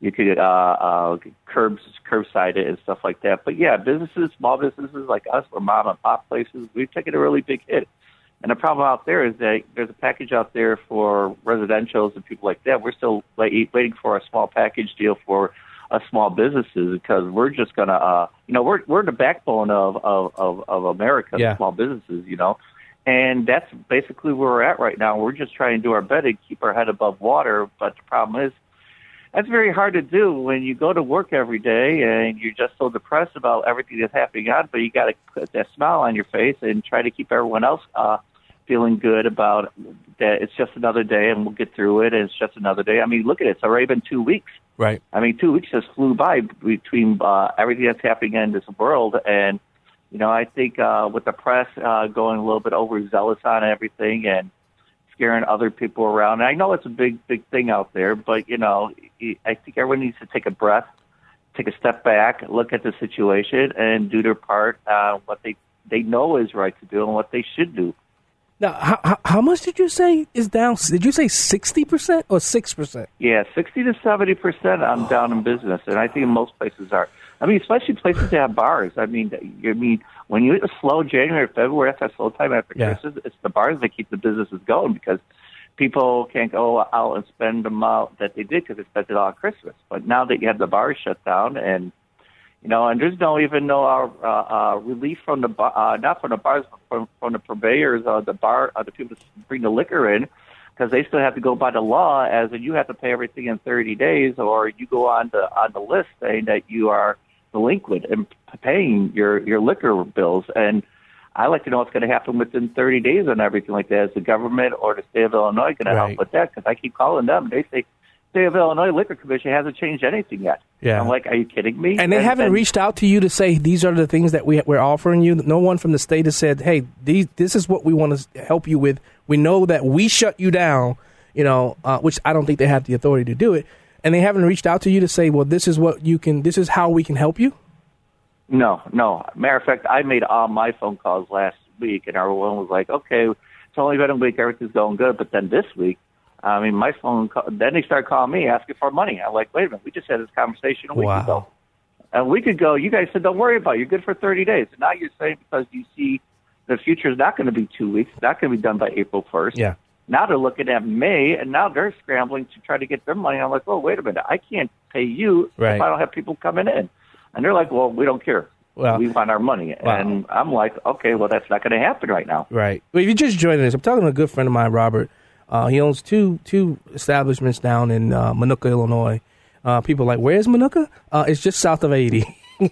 you could uh, uh, curbs curbside it and stuff like that. But yeah, businesses, small businesses like us, or mom and pop places, we've taken a really big hit. And the problem out there is that there's a package out there for residentials and people like that. We're still wait, waiting for a small package deal for us small businesses because we're just gonna, uh, you know, we're we're the backbone of of of, of America,
Yeah.
small businesses, you know. And that's basically where we're at right now. We're just trying to do our best to keep our head above water. But the problem is, that's very hard to do when you go to work every day and you're just so depressed about everything that's happening on, but you got to put that smile on your face and try to keep everyone else uh, feeling good about that it's just another day and we'll get through it and it's just another day. I mean, look at it. It's already been two weeks.
Right.
I mean, two weeks just flew by between uh, everything that's happening in this world. And, you know, I think uh, with the press uh, going a little bit overzealous on everything and scaring other people around, and I know it's a big, big thing out there, but, you know, I think everyone needs to take a breath, take a step back, look at the situation, and do their part, uh, what they, they know is right to do and what they should do.
Now, how, how, how much did you say is down? Did you say 60% or 6%?
Yeah, sixty to seventy percent. I'm down in business, and I think most places are. I mean, especially places that have bars. I mean, I mean, when you hit a slow January, February, that's a slow time after
Yeah.
Christmas. It's the bars that keep the businesses going because people can't go out and spend the amount that they did because they spent it all on Christmas. But now that you have the bars shut down and you know, and there's no even no uh, uh, uh, relief from the bar, uh, not from the bars, but from, from the purveyors, uh, the bar, uh, the people that bring the liquor in, because they still have to go by the law, as in you have to pay everything in 30 days, or you go on the on the list saying that you are delinquent in p- paying your your liquor bills. And I like to know what's going to happen within 30 days on everything like that. Is the government or the state of Illinois going to
Right.
help with that? Because I keep calling them, they say. State of Illinois Liquor Commission hasn't changed anything yet.
Yeah.
I'm like, are you kidding me?
And they haven't reached out to you to say these are the things that we we're offering you. No one from the state has said, "Hey, these this is what we want to help you with." We know that we shut you down, you know, uh, which I don't think they have the authority to do it. And they haven't reached out to you to say, "Well, this is what you can. This is how we can help you."
No, no. Matter of fact, I made all my phone calls last week, and everyone was like, "Okay, it's only been a week, everything's going good." But then this week, I mean, my phone. Call, then they started calling me asking for money. I'm like, "Wait a minute, we just had this conversation a week
Wow.
ago." A week ago, you guys said, "Don't worry about it. You're good for 30 days." And now you're saying because you see the future is not going to be two weeks, it's not going to be done by April 1st.
Yeah.
Now they're looking at May, and now they're scrambling to try to get their money. I'm like, "Oh, wait a minute, I can't pay you
Right.
if I don't have people coming in." And they're like, "Well, we don't care."
Well-
we want our money.
Wow.
And I'm like, okay, well, that's not going to happen right now.
Right. Well, if you just joining us, I'm talking to a good friend of mine, Robert. Uh, he owns two two establishments down in uh, Minooka, Illinois. Uh, people are like, where's Minooka? Uh, it's just south of 80.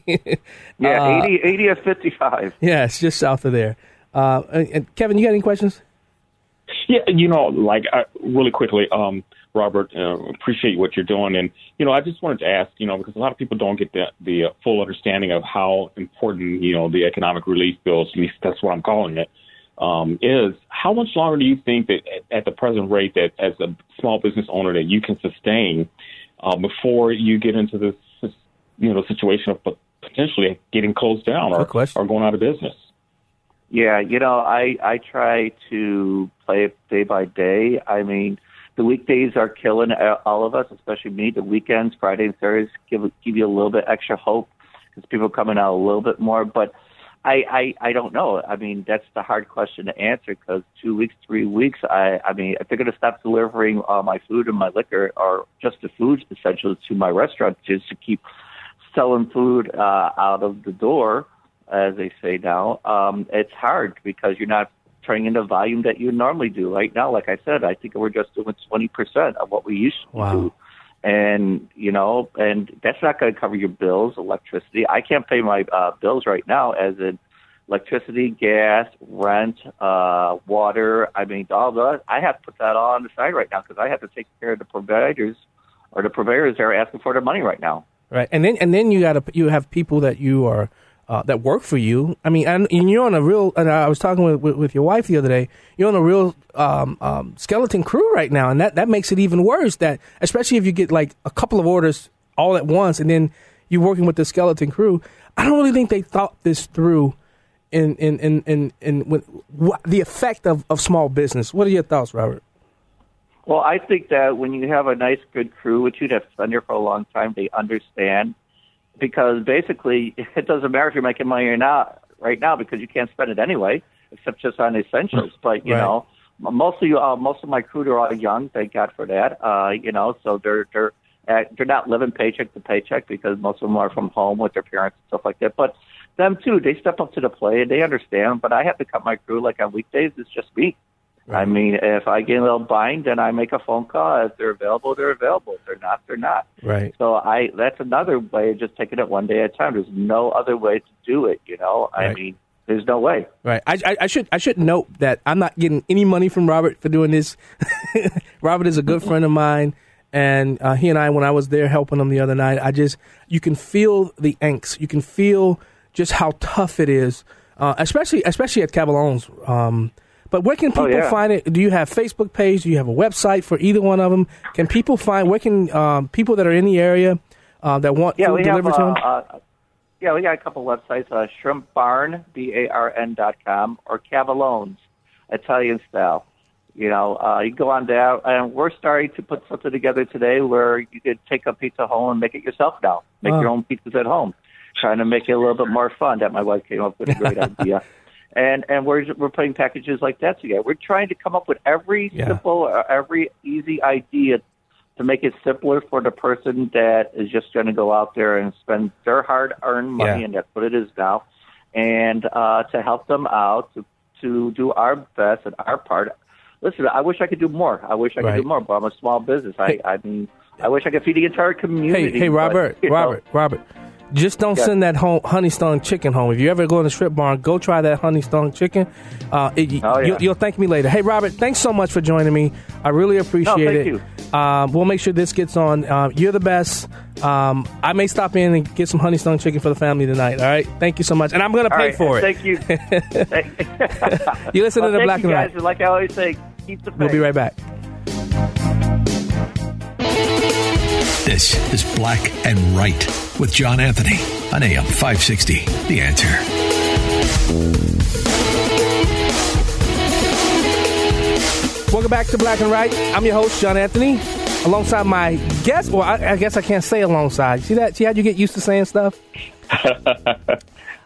Yeah,
Uh,
80, 80 or 55.
Yeah, it's just south of there. Uh, and, and Kevin, you got any questions?
Yeah, you know, like uh, really quickly, um, Robert, uh, appreciate what you're doing, and you know, I just wanted to ask, you know, because a lot of people don't get the the uh, full understanding of how important, you know, the economic relief bills, at least that's what I'm calling it, um, is. How much longer do you think that at, at the present rate that as a small business owner that you can sustain uh, before you get into this, you know, situation of potentially getting closed down or, or going out of business?
Yeah, you know, I I try to play it day by day. I mean, the weekdays are killing uh, all of us, especially me. The weekends, Friday and Saturdays, give give you a little bit extra hope because people are coming out a little bit more. But I I I don't know. I mean, that's the hard question to answer because two weeks, three weeks. I I mean, if they're going to stop delivering uh, my food and my liquor, or just the food essentials to my restaurant, just to keep selling food uh, out of the door, as they say now, um, it's hard because you're not turning in the volume that you normally do. Right now, like I said, I think we're just doing 20% of what we used to
Wow.
do. And, you know, and that's not going to cover your bills, electricity. I can't pay my uh, bills right now, as in electricity, gas, rent, uh, water. I mean, all the, I have to put that all on the side right now because I have to take care of the providers or the purveyors that are asking for their money right now.
Right, and then and then you got to you have people that you are uh, that work for you. I mean, and, and you're on a real. And I was talking with, with with your wife the other day. You're on a real um, um, skeleton crew right now, and that that makes it even worse. That especially if you get like a couple of orders all at once, and then you're working with the skeleton crew. I don't really think they thought this through. In in in in, in with what, the effect of, of small business. What are your thoughts, Robert?
Well, I think that when you have a nice, good crew, which you'd have been here for a long time, they understand. Because basically, it doesn't matter if you're making money or not right now because you can't spend it anyway, except just on essentials. But you
Right.
know, mostly, uh, most of my crew are all young. Thank God for that. Uh, you know, so they're they're uh, they're not living paycheck to paycheck because most of them are from home with their parents and stuff like that. But them too. They step up to the plate. They understand, but I have to cut my crew like on weekdays. It's just me. I mean, if I get a little bind, then I make a phone call. If they're available, they're available. If they're not, they're not.
Right.
So I that's another way of just taking it one day at a time. There's no other way to do it. You know, I mean, there's no way.
Right. I, I, I should I should note that I'm not getting any money from Robert for doing this. Robert is a good friend of mine, and uh, he and I, when I was there helping him the other night, I just you can feel the angst. You can feel just how tough it is, uh, especially especially at Caballone's. Um, but where can
Oh,
people
yeah.
find it? Do you have Facebook page? Do you have a website for either one of them? Can people find where can um, people that are in the area uh, that want
Yeah,
food
we have.
delivered to them?
Uh, uh, yeah, we got a couple websites: uh, Shrimp Barn, B A R N dot com, or Cavalones, Italian style. You know, uh, you go on there, and we're starting to put something together today where you could take a pizza home and make it yourself now. Make
Wow.
your own pizzas at home. Trying to make it a little bit more fun. That my wife came up with a great idea. And and we're we're putting packages like that together. We're trying to come up with every
Yeah.
simple, uh, every easy idea to make it simpler for the person that is just going to go out there and spend their hard-earned money,
Yeah.
and that's what it is now, and uh, to help them out to to do our best and our part. Listen, I wish I could do more. I wish I could
Right.
do more, but I'm a small business. I I mean, I wish I could feed the entire community.
Hey, hey,
but,
Robert,
know,
Robert, Robert. Just don't
Yeah.
send that home, honey stone chicken home. If you ever go in the strip barn, go try that honey stone chicken. Uh, it,
Oh, yeah.
you'll, you'll thank me later. Hey, Robert, thanks so much for joining me. I really appreciate
thank
it.
you.
Um, we'll make sure this gets on. Uh, you're the best. Um, I may stop in and get some honey stone chicken for the family tonight. All right. Thank you so much, and I'm going to
All
pay
right,
for it.
Thank you.
You listen
Well,
to the
thank
Black
you
and
guys.
White.
Like I always say, keep the faith.
We'll be right back.
This is Black and Right with John Anthony on AM 560. The answer.
Welcome back to Black and Right. I'm your host, John Anthony, alongside my guest. Well, I, I guess I can't say alongside. See that? See how you get used to saying stuff?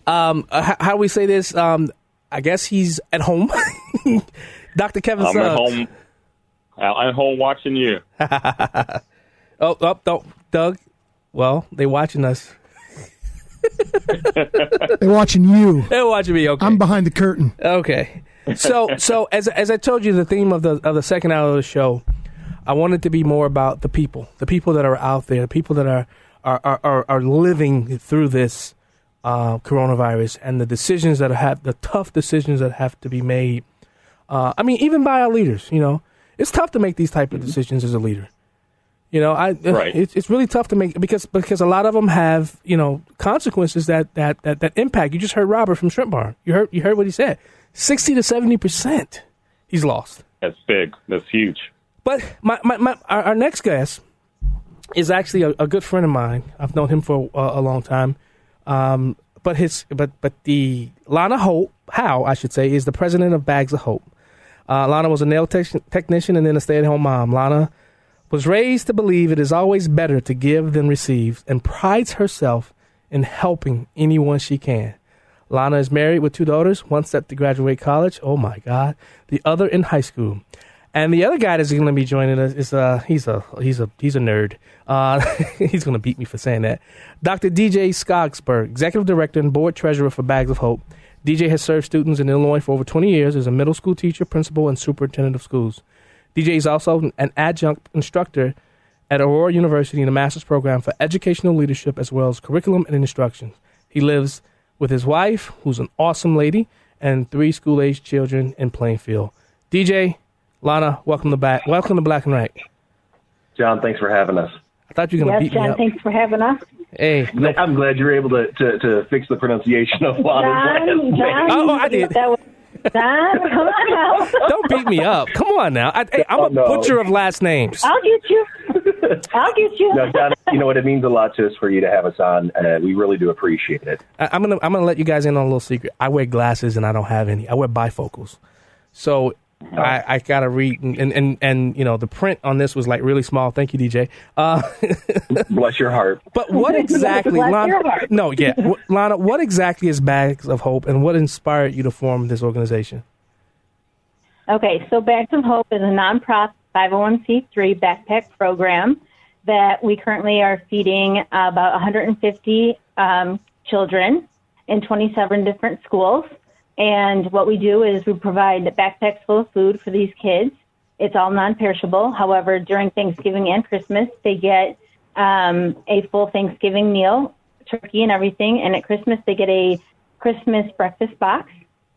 um, uh, how, how do we say this? Um, I guess he's at home. Dr. Kevin
I'm
Suggs.
at home. I'm at home watching you.
oh, oh, don't, Doug. Well, they're watching us.
They're watching you.
They're watching me. Okay.
I'm behind the curtain.
Okay. So so as as I told you, the theme of the of the second hour of the show, I wanted to be more about the people, the people that are out there, the people that are are are, are, are living through this uh, coronavirus and the decisions that have the tough decisions that have to be made. Uh, I mean, even by our leaders, you know, it's tough to make these type of decisions as a leader. You know, I
Right.
it's, it's really tough to make because because a lot of them have you know consequences that that that, that impact. You just heard Robert from Shrimp Barn. You heard you heard what he said. Sixty to seventy percent, he's lost.
That's big. That's huge.
But my, my, my our, our next guest is actually a, a good friend of mine. I've known him for a, a long time. Um, but his but but the Lana Hope How I should say is the president of Bags of Hope. Uh, Lana was a nail tech- technician and then a stay-at-home mom. Lana was raised to believe it is always better to give than receive, and prides herself in helping anyone she can. Lana is married with two daughters, one set to graduate college. Oh my God! The other in high school. And the other guy that's going to be joining us is uh he's a he's a he's a nerd. Uh, he's going to beat me for saying that. Dr. DJ Skogsberg, executive director and board treasurer for Bags of Hope. DJ has served students in Illinois for over 20 years as a middle school teacher, principal, and superintendent of schools. DJ is also an adjunct instructor at Aurora University in the master's program for educational leadership as well as curriculum and instruction. He lives with his wife, who's an awesome lady, and three school-aged children in Plainfield. DJ, Lana, welcome to back. Welcome to Black and White.
John, thanks for having us.
I thought you were going to
Yes,
beat me
John,
up.
thanks for having us.
Hey,
I'm glad you were able to, to, to fix the pronunciation of Lana's last
John. John,
Oh, I did.
That was, John, come on now.
Don't beat me up. Come on now. I, hey, I'm a
Oh, no.
butcher of last names.
I'll get you. I'll get you.
No, John, you know what? It means a lot to us for you to have us on. Uh, we really do appreciate it.
I, I'm gonna I'm gonna let you guys in on a little secret. I wear glasses and I don't have any. I wear bifocals, so I, I gotta read and, and and and you know the print on this was like really small. Thank you, DJ. Uh,
Bless your heart.
but what exactly, Lana? No, yeah, Wh- Lana. What exactly is Bags of Hope, and what inspired you to form this organization?
Okay, so Bags of Hope is a nonprofit 501c3 backpack program that we currently are feeding about 150 um, children in 27 different schools. And what we do is we provide backpacks full of food for these kids. It's all non-perishable. However, during Thanksgiving and Christmas, they get um, a full Thanksgiving meal, turkey and everything. And at Christmas, they get a Christmas breakfast box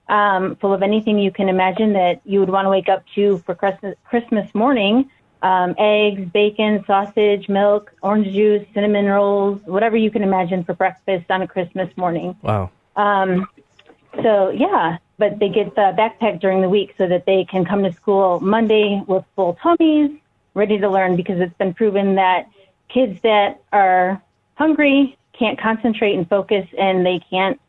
um, full of anything you can imagine that you would want to wake up to for Christmas, Christmas morning. Um, eggs, bacon, sausage, milk, orange juice, cinnamon rolls, whatever you can imagine for breakfast on a Christmas morning.
Wow.
Um, so yeah, but they get the backpack during the week so that they can come to school Monday with full tummies, ready to learn because it's been proven that kids that are hungry can't concentrate and focus and they can't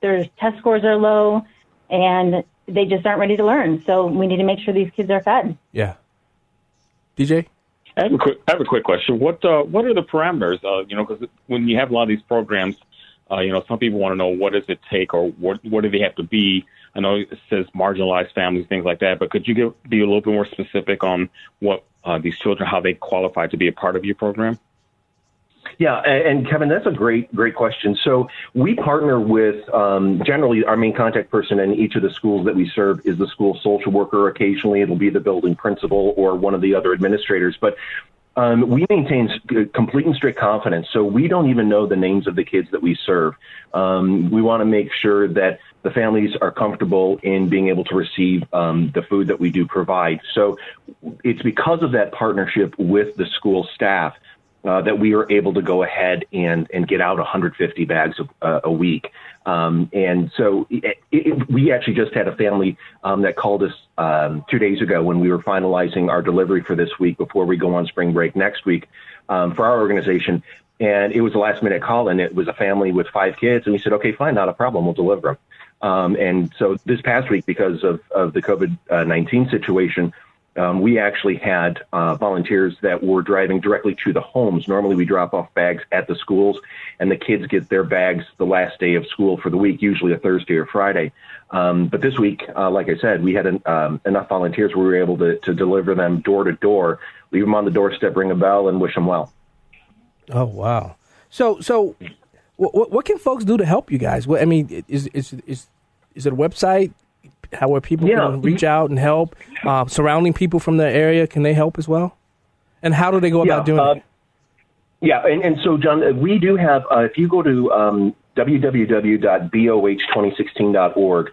their test scores are low and they just aren't ready to learn. So we need to make sure these kids are fed.
Yeah. DJ?
I have a quick, I have a quick question. What uh, what are the parameters? Uh, you know, because when you have a lot of these programs, uh, you know, some people want to know what does it take or what what do they have to be. I know it says marginalized families, things like that, but could you give, be a little bit more specific on what uh, these children, how they qualify to be a part of your program?
Yeah, and Kevin, that's a great, great question. So we partner with um, generally our main contact person in each of the schools that we serve is the school social worker. Occasionally, it'll be the building principal or one of the other administrators. But um, we maintain complete and strict confidence, so we don't even know the names of the kids that we serve. Um, we want to make sure that the families are comfortable in being able to receive um, the food that we do provide. So it's because of that partnership with the school staff uh, that we are able to go ahead and, and get out 150 bags of, uh, a week. Um, and so it, it, we actually just had a family um, that called us um, two days ago when we were finalizing our delivery for this week before we go on spring break next week um, for our organization. And it was a last minute call, and it was a family with five kids. And we said, okay, fine, not a problem, we'll deliver them. Um, and so this past week, because of, of the COVID 19 situation, um, we actually had uh, volunteers that were driving directly to the homes. Normally, we drop off bags at the schools, and the kids get their bags the last day of school for the week, usually a Thursday or Friday. Um, but this week, uh, like I said, we had an, um, enough volunteers where we were able to, to deliver them door to door, leave them on the doorstep, ring a bell, and wish them well.
Oh wow! So so, what what can folks do to help you guys? What I mean is is is is it a website? How where people
Yeah.
can reach out and help? Uh, surrounding people from the area can they help as well? And how do they go about doing
uh,
it?
Yeah, and, and so, John, uh, we do have, uh, if you go to um, www.boh2016.org,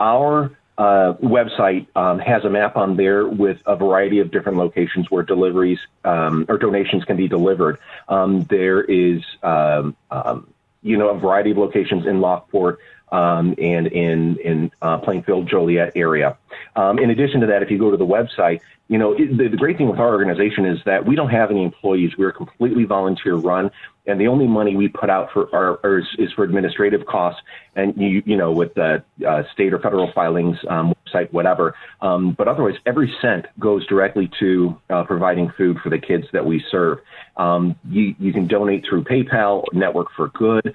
our uh, website um, has a map on there with a variety of different locations where deliveries um, or donations can be delivered. Um, there is, um, um, you know, a variety of locations in Lockport um, and in in uh, Plainfield, Joliet area. Um, in addition to that, if you go to the website, you know, it, the, the great thing with our organization is that we don't have any employees. We're completely volunteer run, and the only money we put out for our, is, is for administrative costs, and you you know, with the uh, state or federal filings, um, website, whatever. Um, but otherwise, every cent goes directly to uh, providing food for the kids that we serve. Um, you you can donate through PayPal, Network for Good.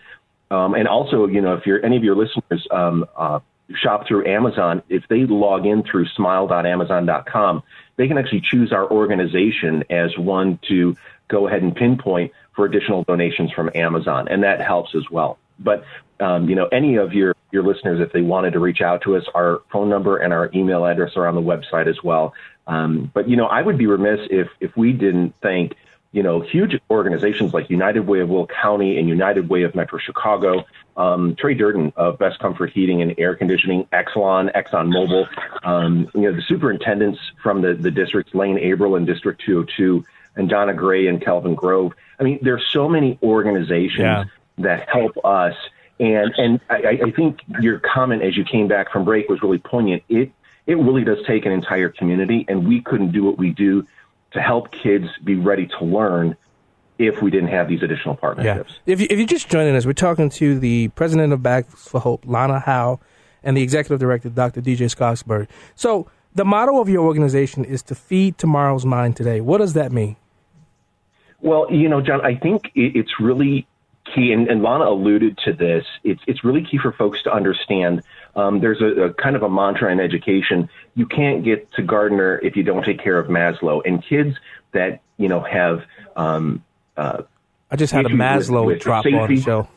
Um, and also, you know, if you're any of your listeners um, uh, shop through Amazon, if they log in through smile.amazon.com, they can actually choose our organization as one to go ahead and pinpoint for additional donations from Amazon, and that helps as well. But um, you know, any of your your listeners, if they wanted to reach out to us, our phone number and our email address are on the website as well. Um, but you know, I would be remiss if if we didn't thank you know, huge organizations like United Way of Will County and United Way of Metro Chicago, um, Trey Durden of Best Comfort Heating and Air Conditioning, Exelon, ExxonMobil, um, you know, the superintendents from the, the districts, Lane Abrell in District 202, and Donna Gray and Kelvin Grove. I mean, there's so many organizations
Yeah.
that help us. And, and I, I think your comment as you came back from break was really poignant. It, it really does take an entire community, and we couldn't do what we do to help kids be ready to learn if we didn't have these additional
Yeah.
partnerships.
If, you, if you're just joining us, we're talking to the president of Back for Hope, Lana Howe, and the executive director, Dr. DJ Skogsberg. So, the motto of your organization is to feed tomorrow's mind today. What does that mean?
Well, you know, John, I think it's really key, and, and Lana alluded to this. It's it's really key for folks to understand. Um, there's a, a kind of a mantra in education: you can't get to Gardner if you don't take care of Maslow. And kids that you know have um, uh,
I just had a
issues with-
Maslow
with
drop on the show.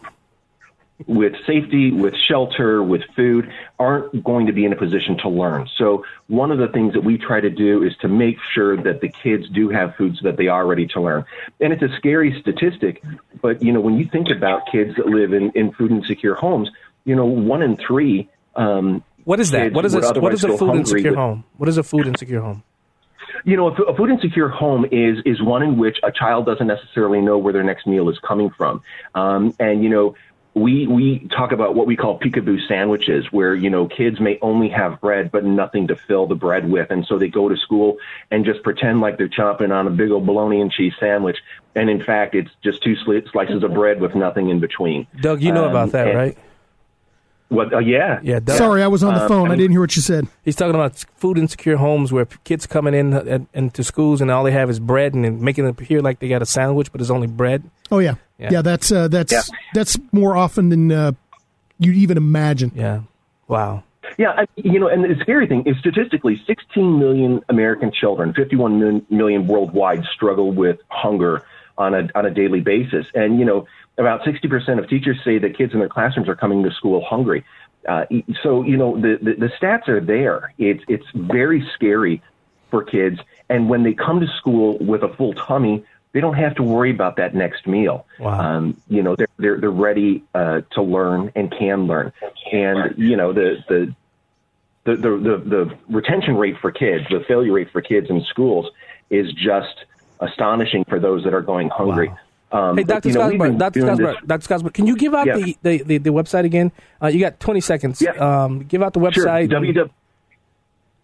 with safety, with shelter, with food, aren't going to be in a position to learn. So one of the things that we try to do is to make sure that the kids do have food so that they are ready to learn. And it's a scary statistic, but you know, when you think about kids that live in, in food insecure homes, you know, one in three. Um,
What is that? What is a, what is a food insecure
with-
home? What is a food insecure home?
you know, a food insecure home is is one in which a child doesn't necessarily know where their next meal is coming from, um, and you know. We we talk about what we call peekaboo sandwiches, where you know kids may only have bread but nothing to fill the bread with, and so they go to school and just pretend like they're chomping on a big old bologna and cheese sandwich, and in fact it's just two slices of bread with nothing in between.
Doug, you know
Um,
about that,
and-
right?
What? Uh, yeah.
Yeah. Doug.
Sorry, I was on the
Uh,
phone. I
and-
didn't hear what you said.
He's talking about food insecure homes where kids coming in uh, into schools and all they have is bread and making it appear like they got a sandwich, but it's only bread.
Oh yeah,
Yeah.
yeah. that's uh, that's
Yeah.
that's more often than uh, you'd even imagine.
Yeah. Wow.
Yeah, I, you know, and the scary thing is statistically, 16 million American children, 51 million worldwide, struggle with hunger on a on a daily basis. And you know, about 60 percent of teachers say that kids in their classrooms are coming to school hungry. Uh, so you know, the, the the stats are there. It's it's very scary for kids, and when they come to school with a full tummy. They don't have to worry about that next meal.
Wow.
Um, you know, they're they're, they're ready uh, to learn and can learn. And you know, the the the, the, the, the retention rate for kids, the failure rate for kids in schools is just astonishing for those that are going hungry. Um,
Hey,
but,
Dr.
you know, Skogsberg,
Dr.
doing this-
Skogsberg, Dr. Skogsberg, can you give out
Yeah.
the, the, the, the website again? Uh, you got 20 seconds. Um, give out the website.
www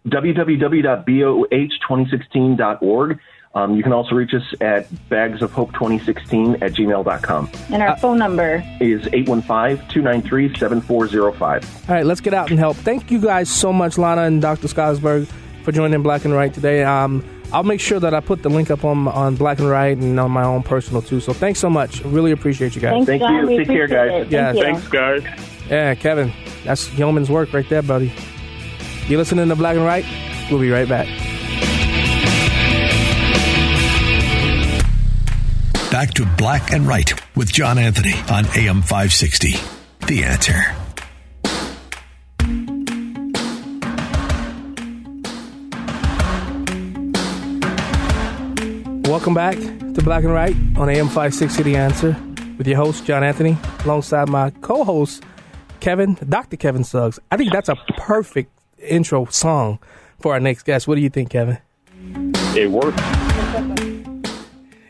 www.boh2016.org. Um, you can also reach us at bagsofhope2016 at gmail.com.
And our phone number.
Is 815-293-7405.
All right, let's get out and help. Thank you guys so much, Lana and Dr. Skogsberg, for joining Black and Right today. Um, I'll make sure that I put the link up on on Black and Right and on my own personal too. So thanks so much. Really appreciate you guys.
Thanks, Thank John. you. We Take care, guys. it.
Yeah,
Thank you.
Thanks, guys.
Yeah, Kevin, that's yeoman's work right there, buddy. You listening to Black and Right? We'll be right back.
Back to Black and Right with John Anthony on AM 560. The answer.
Welcome back to Black and Right on AM 560 The Answer with your host, John Anthony, alongside my co host, Kevin, Dr. Kevin Suggs. I think that's a perfect intro song for our next guest. What do you think, Kevin?
It works.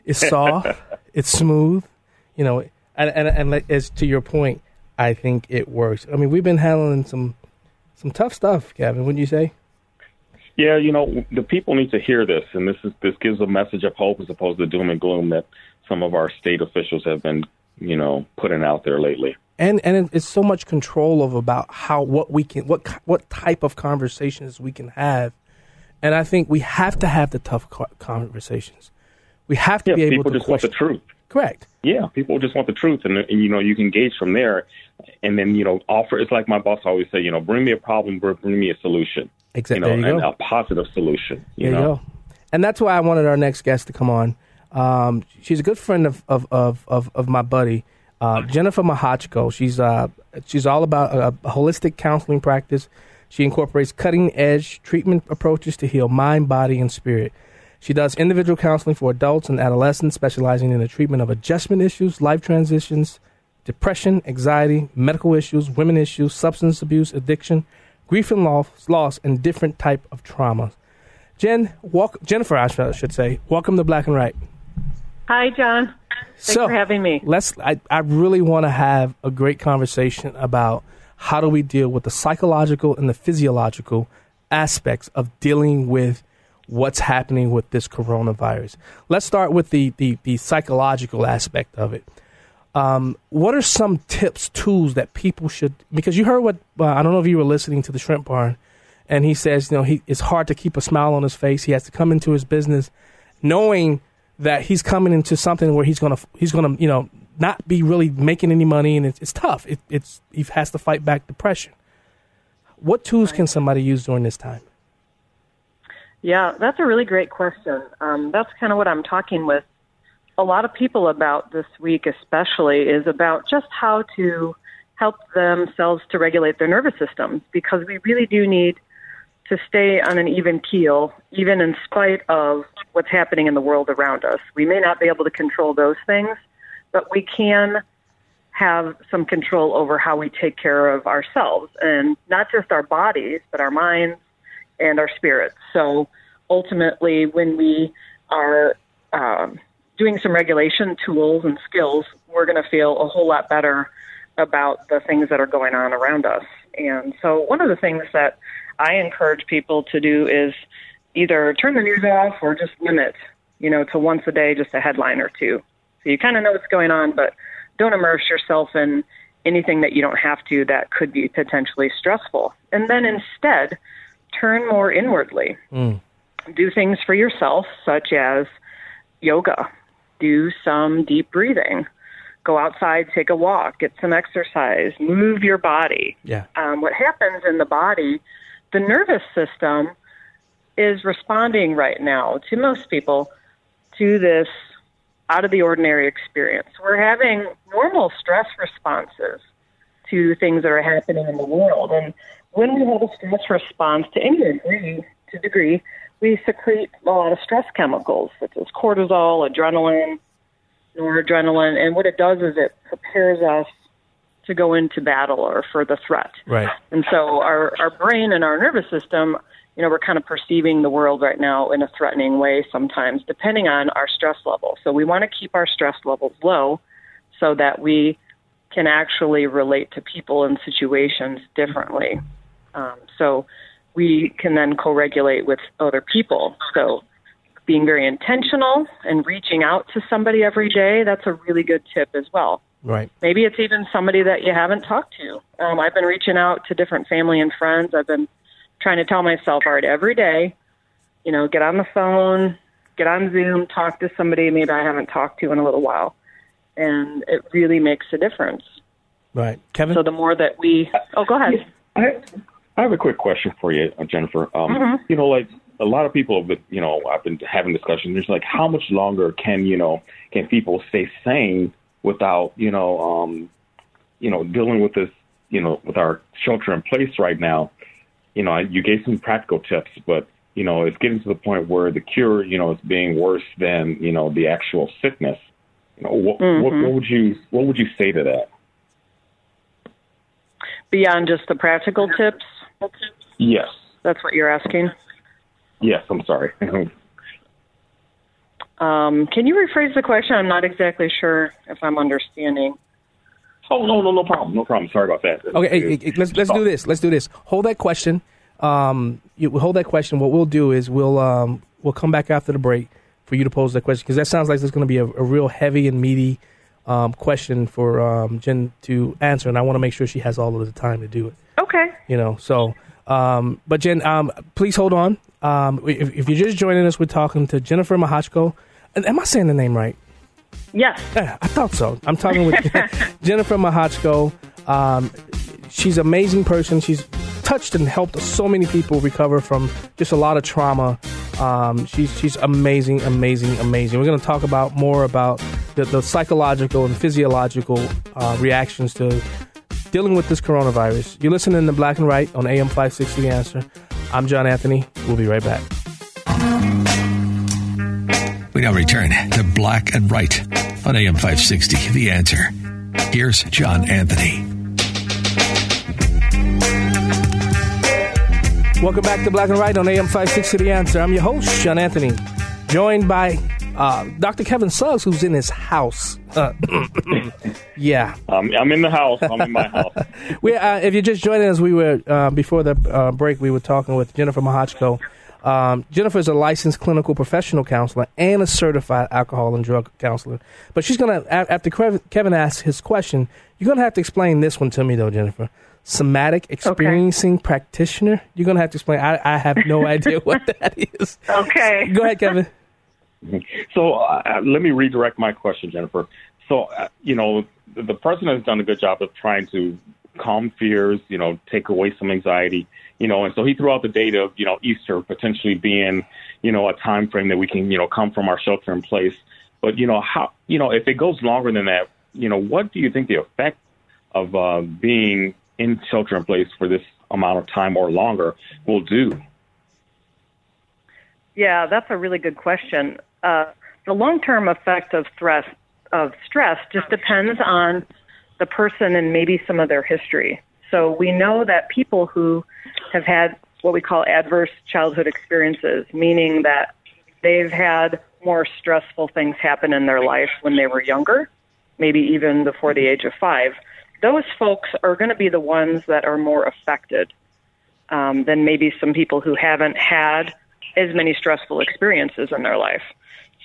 It's soft, it's smooth, you know, and, and, and like, as to your point, I think it works. I mean, we've been handling some some tough stuff, Kevin, wouldn't you say?
Yeah, you know, the people need to hear this, and this is this gives a message of hope as opposed to doom and gloom that some of our state officials have been, you know, putting out there lately.
and and it's so much control of about how what we can what what type of conversations we can have and i think we have to have the tough conversations we have to
Yeah,
be able
people
to
just want the truth.
correct
Yeah, people just want the truth, and, and you know, you can gauge from there, and then you know, offer. It's like my boss always say, you know, bring me a problem, bring me a solution.
Exact-
You know,
you
and
go.
a positive solution. You
there
know?
you go and that's why i wanted our next guest to come on um, she's a good friend of of of of, of my buddy uh, jennifer mahachko she's uh she's all about a, a holistic counseling practice she incorporates cutting edge treatment approaches to heal mind body and spirit She does individual counseling for adults and adolescents, specializing in the treatment of adjustment issues, life transitions, depression, anxiety, medical issues, women issues, substance abuse, addiction, grief and loss, loss and different type of traumas. Jen, walk, Jennifer, I should- say, welcome to Black and Right.
Hi, John. Thanks
so,
for having me.
Let's. I, I really want to have a great conversation about how do we deal with the psychological and the physiological aspects of dealing with what's happening with this coronavirus. Let's start with the the, the psychological aspect of it. Um, what are some tips, tools that people should? Because you heard what uh, I don't know if you were listening to the Shrimp Barn, and he says, you know, he it's hard to keep a smile on his face. He has to come into his business knowing that he's coming into something where he's gonna he's gonna you know not be really making any money, and it's, it's tough. It, it's he has to fight back depression. What tools can somebody use during this time?
Yeah, that's a really great question. Um, that's kind of what I'm talking with a lot of people about this week, especially, is about just how to help themselves to regulate their nervous systems because we really do need to stay on an even keel, even in spite of what's happening in the world around us. We may not be able to control those things, but we can have some control over how we take care of ourselves and not just our bodies, but our minds and our spirits. So ultimately, when we are um, doing some regulation tools and skills, we're going to feel a whole lot better about the things that are going on around us. And so, one of the things that I encourage people to do is either turn the news off or just limit, you know, to once a day, just a headline or two. So you kind of know what's going on, but don't immerse yourself in anything that you don't have to that could be potentially stressful. And then instead, turn more inwardly.
Mm.
Do things for yourself, such as yoga, do some deep breathing, go outside, take a walk, get some exercise, move your body.
Yeah.
Um, what happens in the body, the nervous system is responding right now to most people to this out of the ordinary experience. We're having normal stress responses to things that are happening in the world. And when we have a stress response to any degree, to degree, we secrete a lot of stress chemicals such as cortisol, adrenaline, noradrenaline, and what it does is it prepares us to go into battle or for the threat.
Right.
And so our, our brain and our nervous system, you know, we're kind of perceiving the world right now in a threatening way sometimes, depending on our stress level. So we want to keep our stress levels low so that we can actually relate to people and situations differently. Um, so we can then co regulate with other people. So being very intentional and reaching out to somebody every day, that's a really good tip as well.
Right.
Maybe it's even somebody that you haven't talked to. Um, I've been reaching out to different family and friends. I've been trying to tell myself, all right, every day, you know, get on the phone, get on Zoom, talk to somebody maybe I haven't talked to in a little while. And it really makes a difference.
Right. Kevin?
So the more that we. Oh, go ahead.
I, I have a quick question for you, uh, Jennifer. Um,
Mhm.
You know, like a lot of people, have you know, I've been having discussions. There's like, how much longer can you know can people stay sane without you know, um, you know, dealing with this, you know, with our shelter in place right now? You know, you gave some practical tips, but you know, it's getting to the point where the cure, you know, is being worse than you know the actual sickness. You know, what, what,
Mhm.
what would you what would you say to that?
Beyond just the practical tips,
Yes,
that's what you're asking.
yes. I'm sorry.
Um, can you rephrase the question? I'm not exactly sure if I'm understanding.
Oh no, no, no problem, no problem. Sorry about that.
Okay, hey, hey, let's let's do this. Let's do this. Hold that question. Um, you hold that question. What we'll do is we'll um we'll come back after the break for you to pose that question because that sounds like there's going to be a, a real heavy and meaty um, question for um, Jen to answer, and I want to make sure she has all of the time to do it.
Okay.
You know, so um, but Jen, um, please hold on. Um, if, if you're just joining us, we're talking to Jennifer Mahachko. Am I saying the name right?
Yes.
Yeah, I thought so. I'm talking with Jennifer Mahachko. Um, she's an amazing person. She's touched and helped so many people recover from just a lot of trauma. Um, she's she's amazing, amazing, amazing. We're going to talk about more about the, the psychological and physiological uh, reactions to dealing with this coronavirus. You're listening to Black and Right on AM 560 The Answer. I'm John Anthony. We'll be right back.
We now return to Black and Right on AM 560, The Answer. Here's John Anthony.
Welcome back to Black and Right on AM 560 The Answer. I'm your host, John Anthony, joined by uh, Dr. Kevin Suggs, who's in his house. Uh, yeah.
Um, I'm in the house. I'm in my house.
We, uh, if you're just joining us, we were, uh, before the uh, break, we were talking with Jennifer Mahachko. Um, Jennifer is a licensed clinical professional counselor and a certified alcohol and drug counselor. But she's going to, after Kevin asks his question, you're going to have to explain this one to me, though, Jennifer. Somatic experiencing practitioner. You're going to have to explain. I, I have no idea what that is.
Okay.
Go ahead, Kevin.
So uh, let me redirect my question, Jennifer. So, uh, you know, the, the president has done a good job of trying to calm fears, you know, take away some anxiety, you know, and so he threw out the date of, you know, Easter potentially being, you know, a time frame that we can, you know, come from our shelter in place. But, you know, how, you know, if it goes longer than that, you know, what do you think the effect of uh, being in shelter in place for this amount of time or longer will do?
Yeah, that's a really good question. Uh, the long-term effect of stress of stress just depends on the person and maybe some of their history. So we know that people who have had what we call adverse childhood experiences, meaning that they've had more stressful things happen in their life when they were younger, maybe even before the age of five, those folks are going to be the ones that are more affected um, than maybe some people who haven't had as many stressful experiences in their life.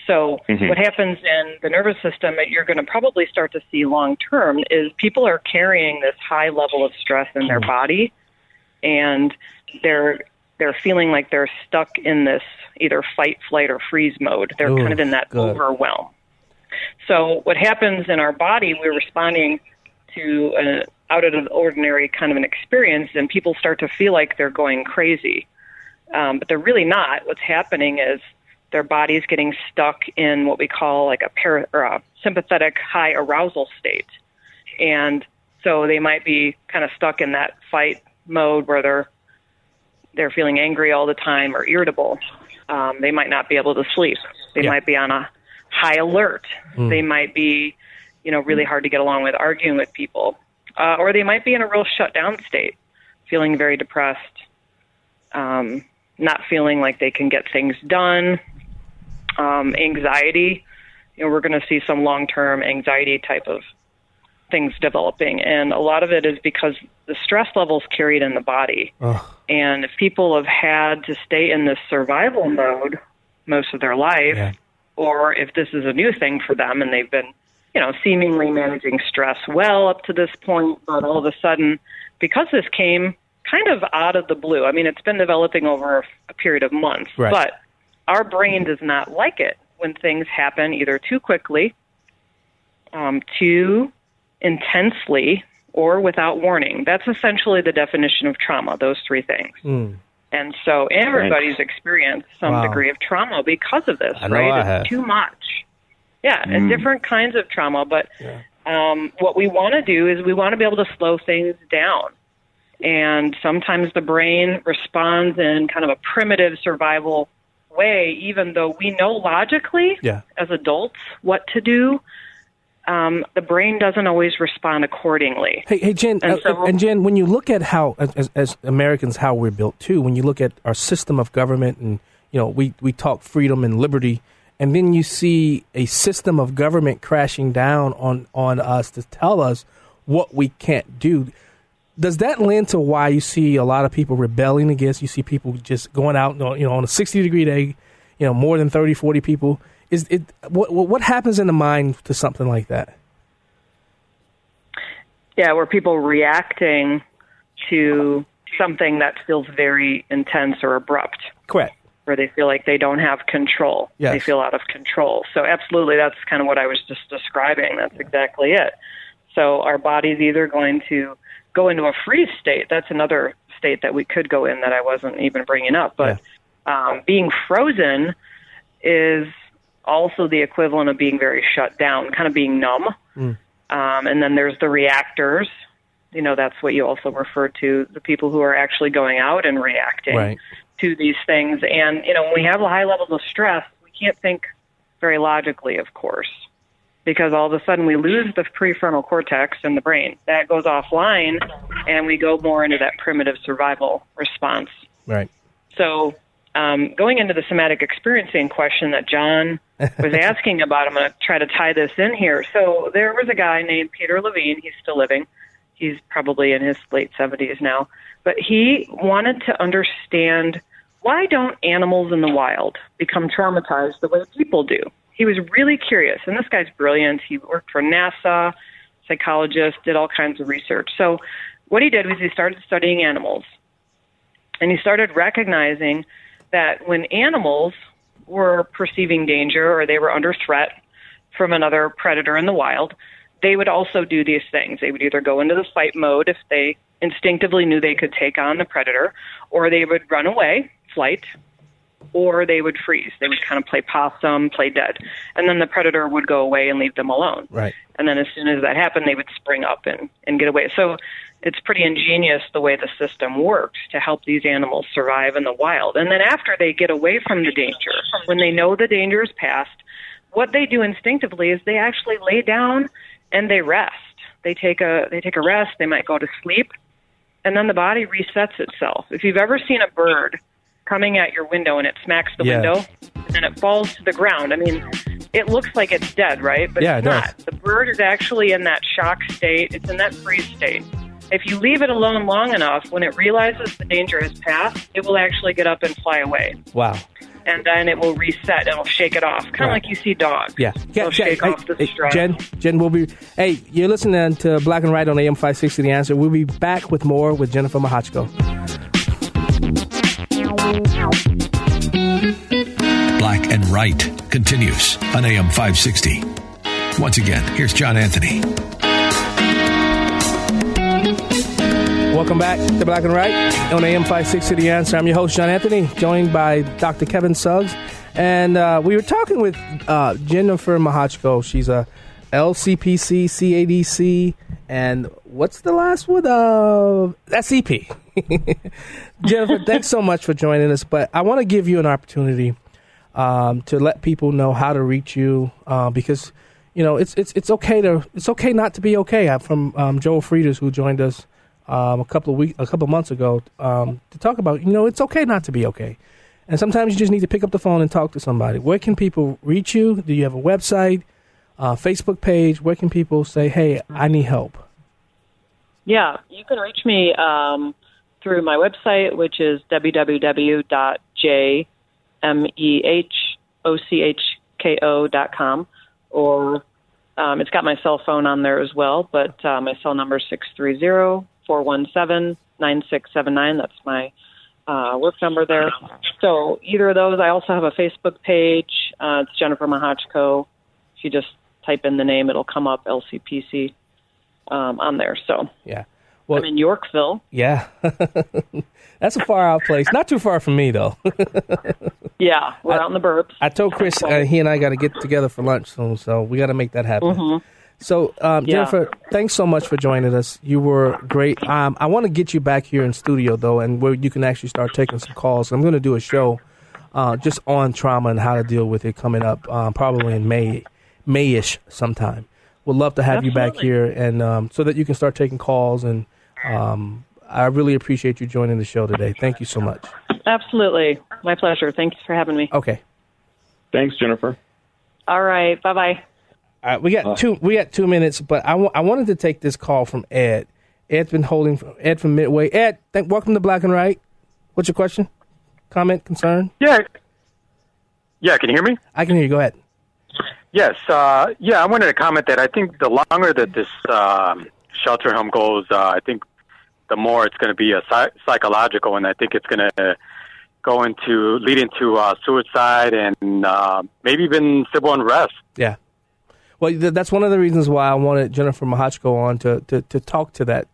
So,
Mhm.
what happens in the nervous system that you're going to probably start to see long term is people are carrying this high level of stress in their body, and they're they're feeling like they're stuck in this either fight, flight, or freeze mode. They're
Ooh,
kind of in that
good.
overwhelm. So, what happens in our body, we're responding to an out of the ordinary kind of an experience, and people start to feel like they're going crazy. Um, but they're really not. What's happening is their body's getting stuck in what we call like a, para, a sympathetic high arousal state. And so they might be kind of stuck in that fight mode where they're they're feeling angry all the time or irritable. Um, they might not be able to sleep. They
Yeah.
might be on a high alert.
Mm.
They might be, you know, really hard to get along with, arguing with people, uh, or they might be in a real shut down state, feeling very depressed, um, not feeling like they can get things done, um, anxiety. You know, we're going to see some long term anxiety type of things developing, and a lot of it is because the stress levels carried in the body. And if people have had to stay in this survival mode most of their life, or if this is a new thing for them and they've been, you know, seemingly managing stress well up to this point, but all of a sudden, because this came kind of out of the blue, I mean, it's been developing over a period of months,
Right.
but our brain does not like it when things happen either too quickly, um, too intensely, or without warning. That's essentially the definition of trauma, those three things.
Mm.
And so everybody's experienced some
Wow.
degree of trauma because of this,
I know
right?
I
it's
have.
too much. Yeah, and
Mm.
different kinds of trauma. But um, what we want to do is we want to be able to slow things down. And sometimes the brain responds in kind of a primitive survival way, even though we know logically
Yeah.
as adults what to do. Um, the brain doesn't always respond accordingly.
Hey, hey, Jen,
And
uh,
so-
and Jen, when you look at how, as, as Americans, how we're built too, when you look at our system of government, and you know, we we talk freedom and liberty, and then you see a system of government crashing down on on us to tell us what we can't do. Does that lend to why you see a lot of people rebelling against? You see people just going out, you know, on a sixty degree day, you know, more than 30, 40 people. Is it what what what happens in the mind to something like that?
Yeah, where people reacting to something that feels very intense or abrupt.
Correct.
Where they feel like they don't have control.
Yes.
They feel out of control. So absolutely that's kind of what I was just describing. That's exactly it. So our body's either going to go into a freeze state. That's another state that we could go in that I wasn't even bringing up. But um, being frozen is also the equivalent of being very shut down, kind of being numb. Um, and then there's the reactors. You know, that's what you also refer to the people who are actually going out and reacting
Right.
to these things. And, you know, when we have high levels of stress, we can't think very logically, of course, because all of a sudden we lose the prefrontal cortex in the brain. That goes offline, and we go more into that primitive survival response.
Right.
So, um, going into the somatic experiencing question that John was asking about, I'm going to try to tie this in here. So, there was a guy named Peter Levine. He's still living. He's probably in his late 70s now. But he wanted to understand why don't animals in the wild become traumatized the way people do? He was really curious. And this guy's brilliant. He worked for NASA, psychologist, did all kinds of research. So, what he did was he started studying animals and he started recognizing that when animals were perceiving danger or they were under threat from another predator in the wild, they would also do these things. They would either go into the fight mode if they instinctively knew they could take on the predator, or they would run away, flight, or they would freeze. They would kind of play possum, play dead, and then the predator would go away and leave them alone.
Right.
And then as soon as that happened, they would spring up and, and get away. So it's pretty ingenious the way the system works to help these animals survive in the wild. And then after they get away from the danger, when they know the danger is past, what they do instinctively is they actually lay down and they rest. They take a they take a rest, they might go to sleep, and then the body resets itself. If you've ever seen a bird coming at your window and it smacks the
Yeah.
window and it falls to the ground, I mean, it looks like it's dead, right? But
Yeah,
it's not.
does.
The bird is actually in that shock state. It's in that freeze state. If you leave it alone long enough, when it realizes the danger has passed, it will actually get up and fly away.
Wow.
And then it will reset. It'll shake it off, kind of
Right.
like you see dogs.
Yeah.
They'll
Jen,
shake
hey,
off the stress.
Jen, Jen, we'll be. Hey, you're listening to Black and Right on AM 560 The Answer. We'll be back with more with Jennifer Mahachko.
Black and Right continues on AM 560. Once again, here's John Anthony.
Welcome back to Black and Right on AM 560 The Answer. I'm your host, John Anthony, joined by Dr. Kevin Suggs. And uh, we were talking with uh, Jennifer Mahachko. She's a LCPC, CADC, and what's the last one? Uh, SEP. Jennifer, thanks so much for joining us. But I want to give you an opportunity um, to let people know how to reach you uh, because you know it's it's it's okay to it's okay not to be okay. I'm from um, Joel Frieders who joined us um, a couple of weeks a couple of months ago um, to talk about you know it's okay not to be okay, and sometimes you just need to pick up the phone and talk to somebody. Where can people reach you? Do you have a website, uh, Facebook page? Where can people say, hey, I need help?
Yeah, you can reach me um, through my website, which is www.jmehochko.com, or um, it's got my cell phone on there as well, but uh, my cell number is 630-417-9679. That's my uh, work number there. So either of those. I also have a Facebook page. Uh, it's Jennifer Mahachko. If you just type in the name, it'll come up LCPC um, on there. So
Yeah.
I'm in Yorkville.
Yeah, that's a far out place. Not too far from me though.
Yeah, we're out in the burbs.
I told Chris uh, he and I got to get together for lunch soon, so we got to make that happen.
Mhm.
So, um,
Yeah.
Jennifer, thanks so much for joining us. You were great. Um, I want to get you back here in studio though, and where you can actually start taking some calls. I'm going to do a show uh, just on trauma and how to deal with it coming up, um, probably in May, Mayish sometime. Would love to have you back here, and um, so that you can start taking calls. And um, I really appreciate you joining the show today. Thank you so much.
Absolutely. My pleasure. Thanks for having me.
Okay.
Thanks, Jennifer.
All right. Bye bye.
All right, we got two. We got two minutes, but I I wanted to take this call from Ed. Ed's been holding Ed from Midway. Ed, thank, welcome to Black and Right. What's your question, comment, concern?
Yeah. Yeah, can you hear me?
I can hear you. Go ahead.
Yes. Uh, yeah, I wanted to comment that I think the longer that this um, shelter home goes, uh, I think the more it's going to be a psy- psychological, and I think it's going to go into lead into uh, suicide and uh, maybe even civil unrest.
Yeah. Well, th- that's one of the reasons why I wanted Jennifer Mahachko on to, to, to talk to that,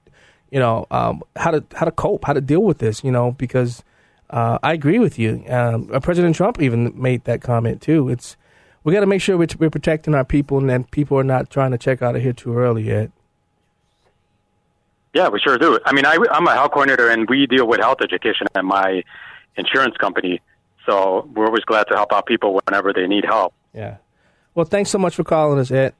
you know, um, how to how to cope, how to deal with this, you know, because uh, I agree with you. Um, President Trump even made that comment too. It's we got to make sure we're, we're protecting our people, and then people are not trying to check out of here too early yet.
Yeah, we sure do. I mean, I, I'm a health coordinator, and we deal with health education at my insurance company. So we're always glad to help out people whenever they need help.
Yeah. Well, thanks so much for calling us, Ed.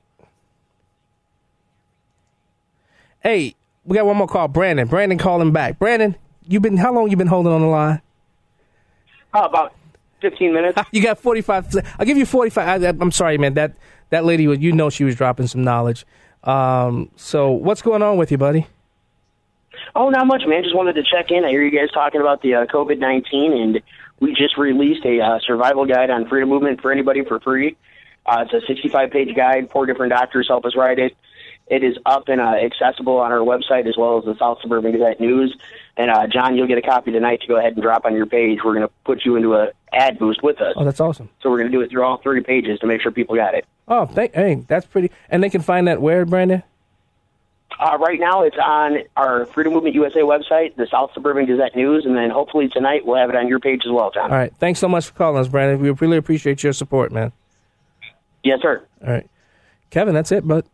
Hey, we got one more call, Brandon. Brandon calling back. Brandon, you've been how long you been holding on the line?
Oh, about 15 minutes.
You got 45. I'll give you 45. I, I'm sorry, man. That that lady was you know she was dropping some knowledge. Um, so what's going on with you, buddy?
Oh, not much, man. Just wanted to check in. I hear you guys talking about the uh, COVID 19, and we just released a uh, survival guide on freedom movement for anybody for free. Uh, it's a 65 page guide. Four different doctors help us write it. It is up and uh, accessible on our website as well as the South Suburban Gazette News. And uh, John, you'll get a copy tonight to go ahead and drop on your page. We're going to put you into a ad boost with us.
Oh, that's awesome.
So we're going to do it through all three pages to make sure people got it.
Oh, thank, hey, that's pretty. And they can find that where, Brandon?
Uh, right now, it's on our Freedom Movement USA website, the South Suburban Gazette News, and then hopefully tonight we'll have it on your page as well, John.
All right. Thanks so much for calling us, Brandon. We really appreciate your support, man.
Yes, sir.
All right. Kevin, that's it, but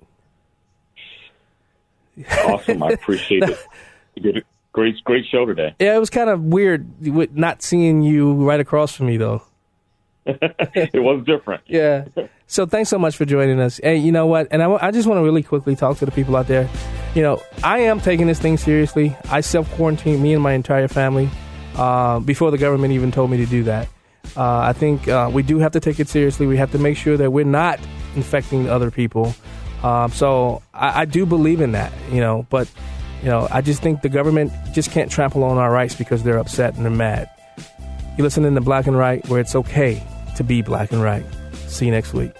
Awesome. I appreciate it. You did a great, great show today.
yeah, it was kind of weird with not seeing you right across from me, though.
it was different.
Yeah. So thanks so much for joining us. Hey, you know what? And I, I just want to really quickly talk to the people out there. You know, I am taking this thing seriously. I self quarantined me and my entire family uh, before the government even told me to do that. Uh, I think uh, we do have to take it seriously. We have to make sure that we're not infecting other people. Um, so I, I do believe in that, you know, but you know, I just think the government just can't trample on our rights because they're upset and they're mad. You listen in to Black and Right, where it's okay to be black and right. See you next week.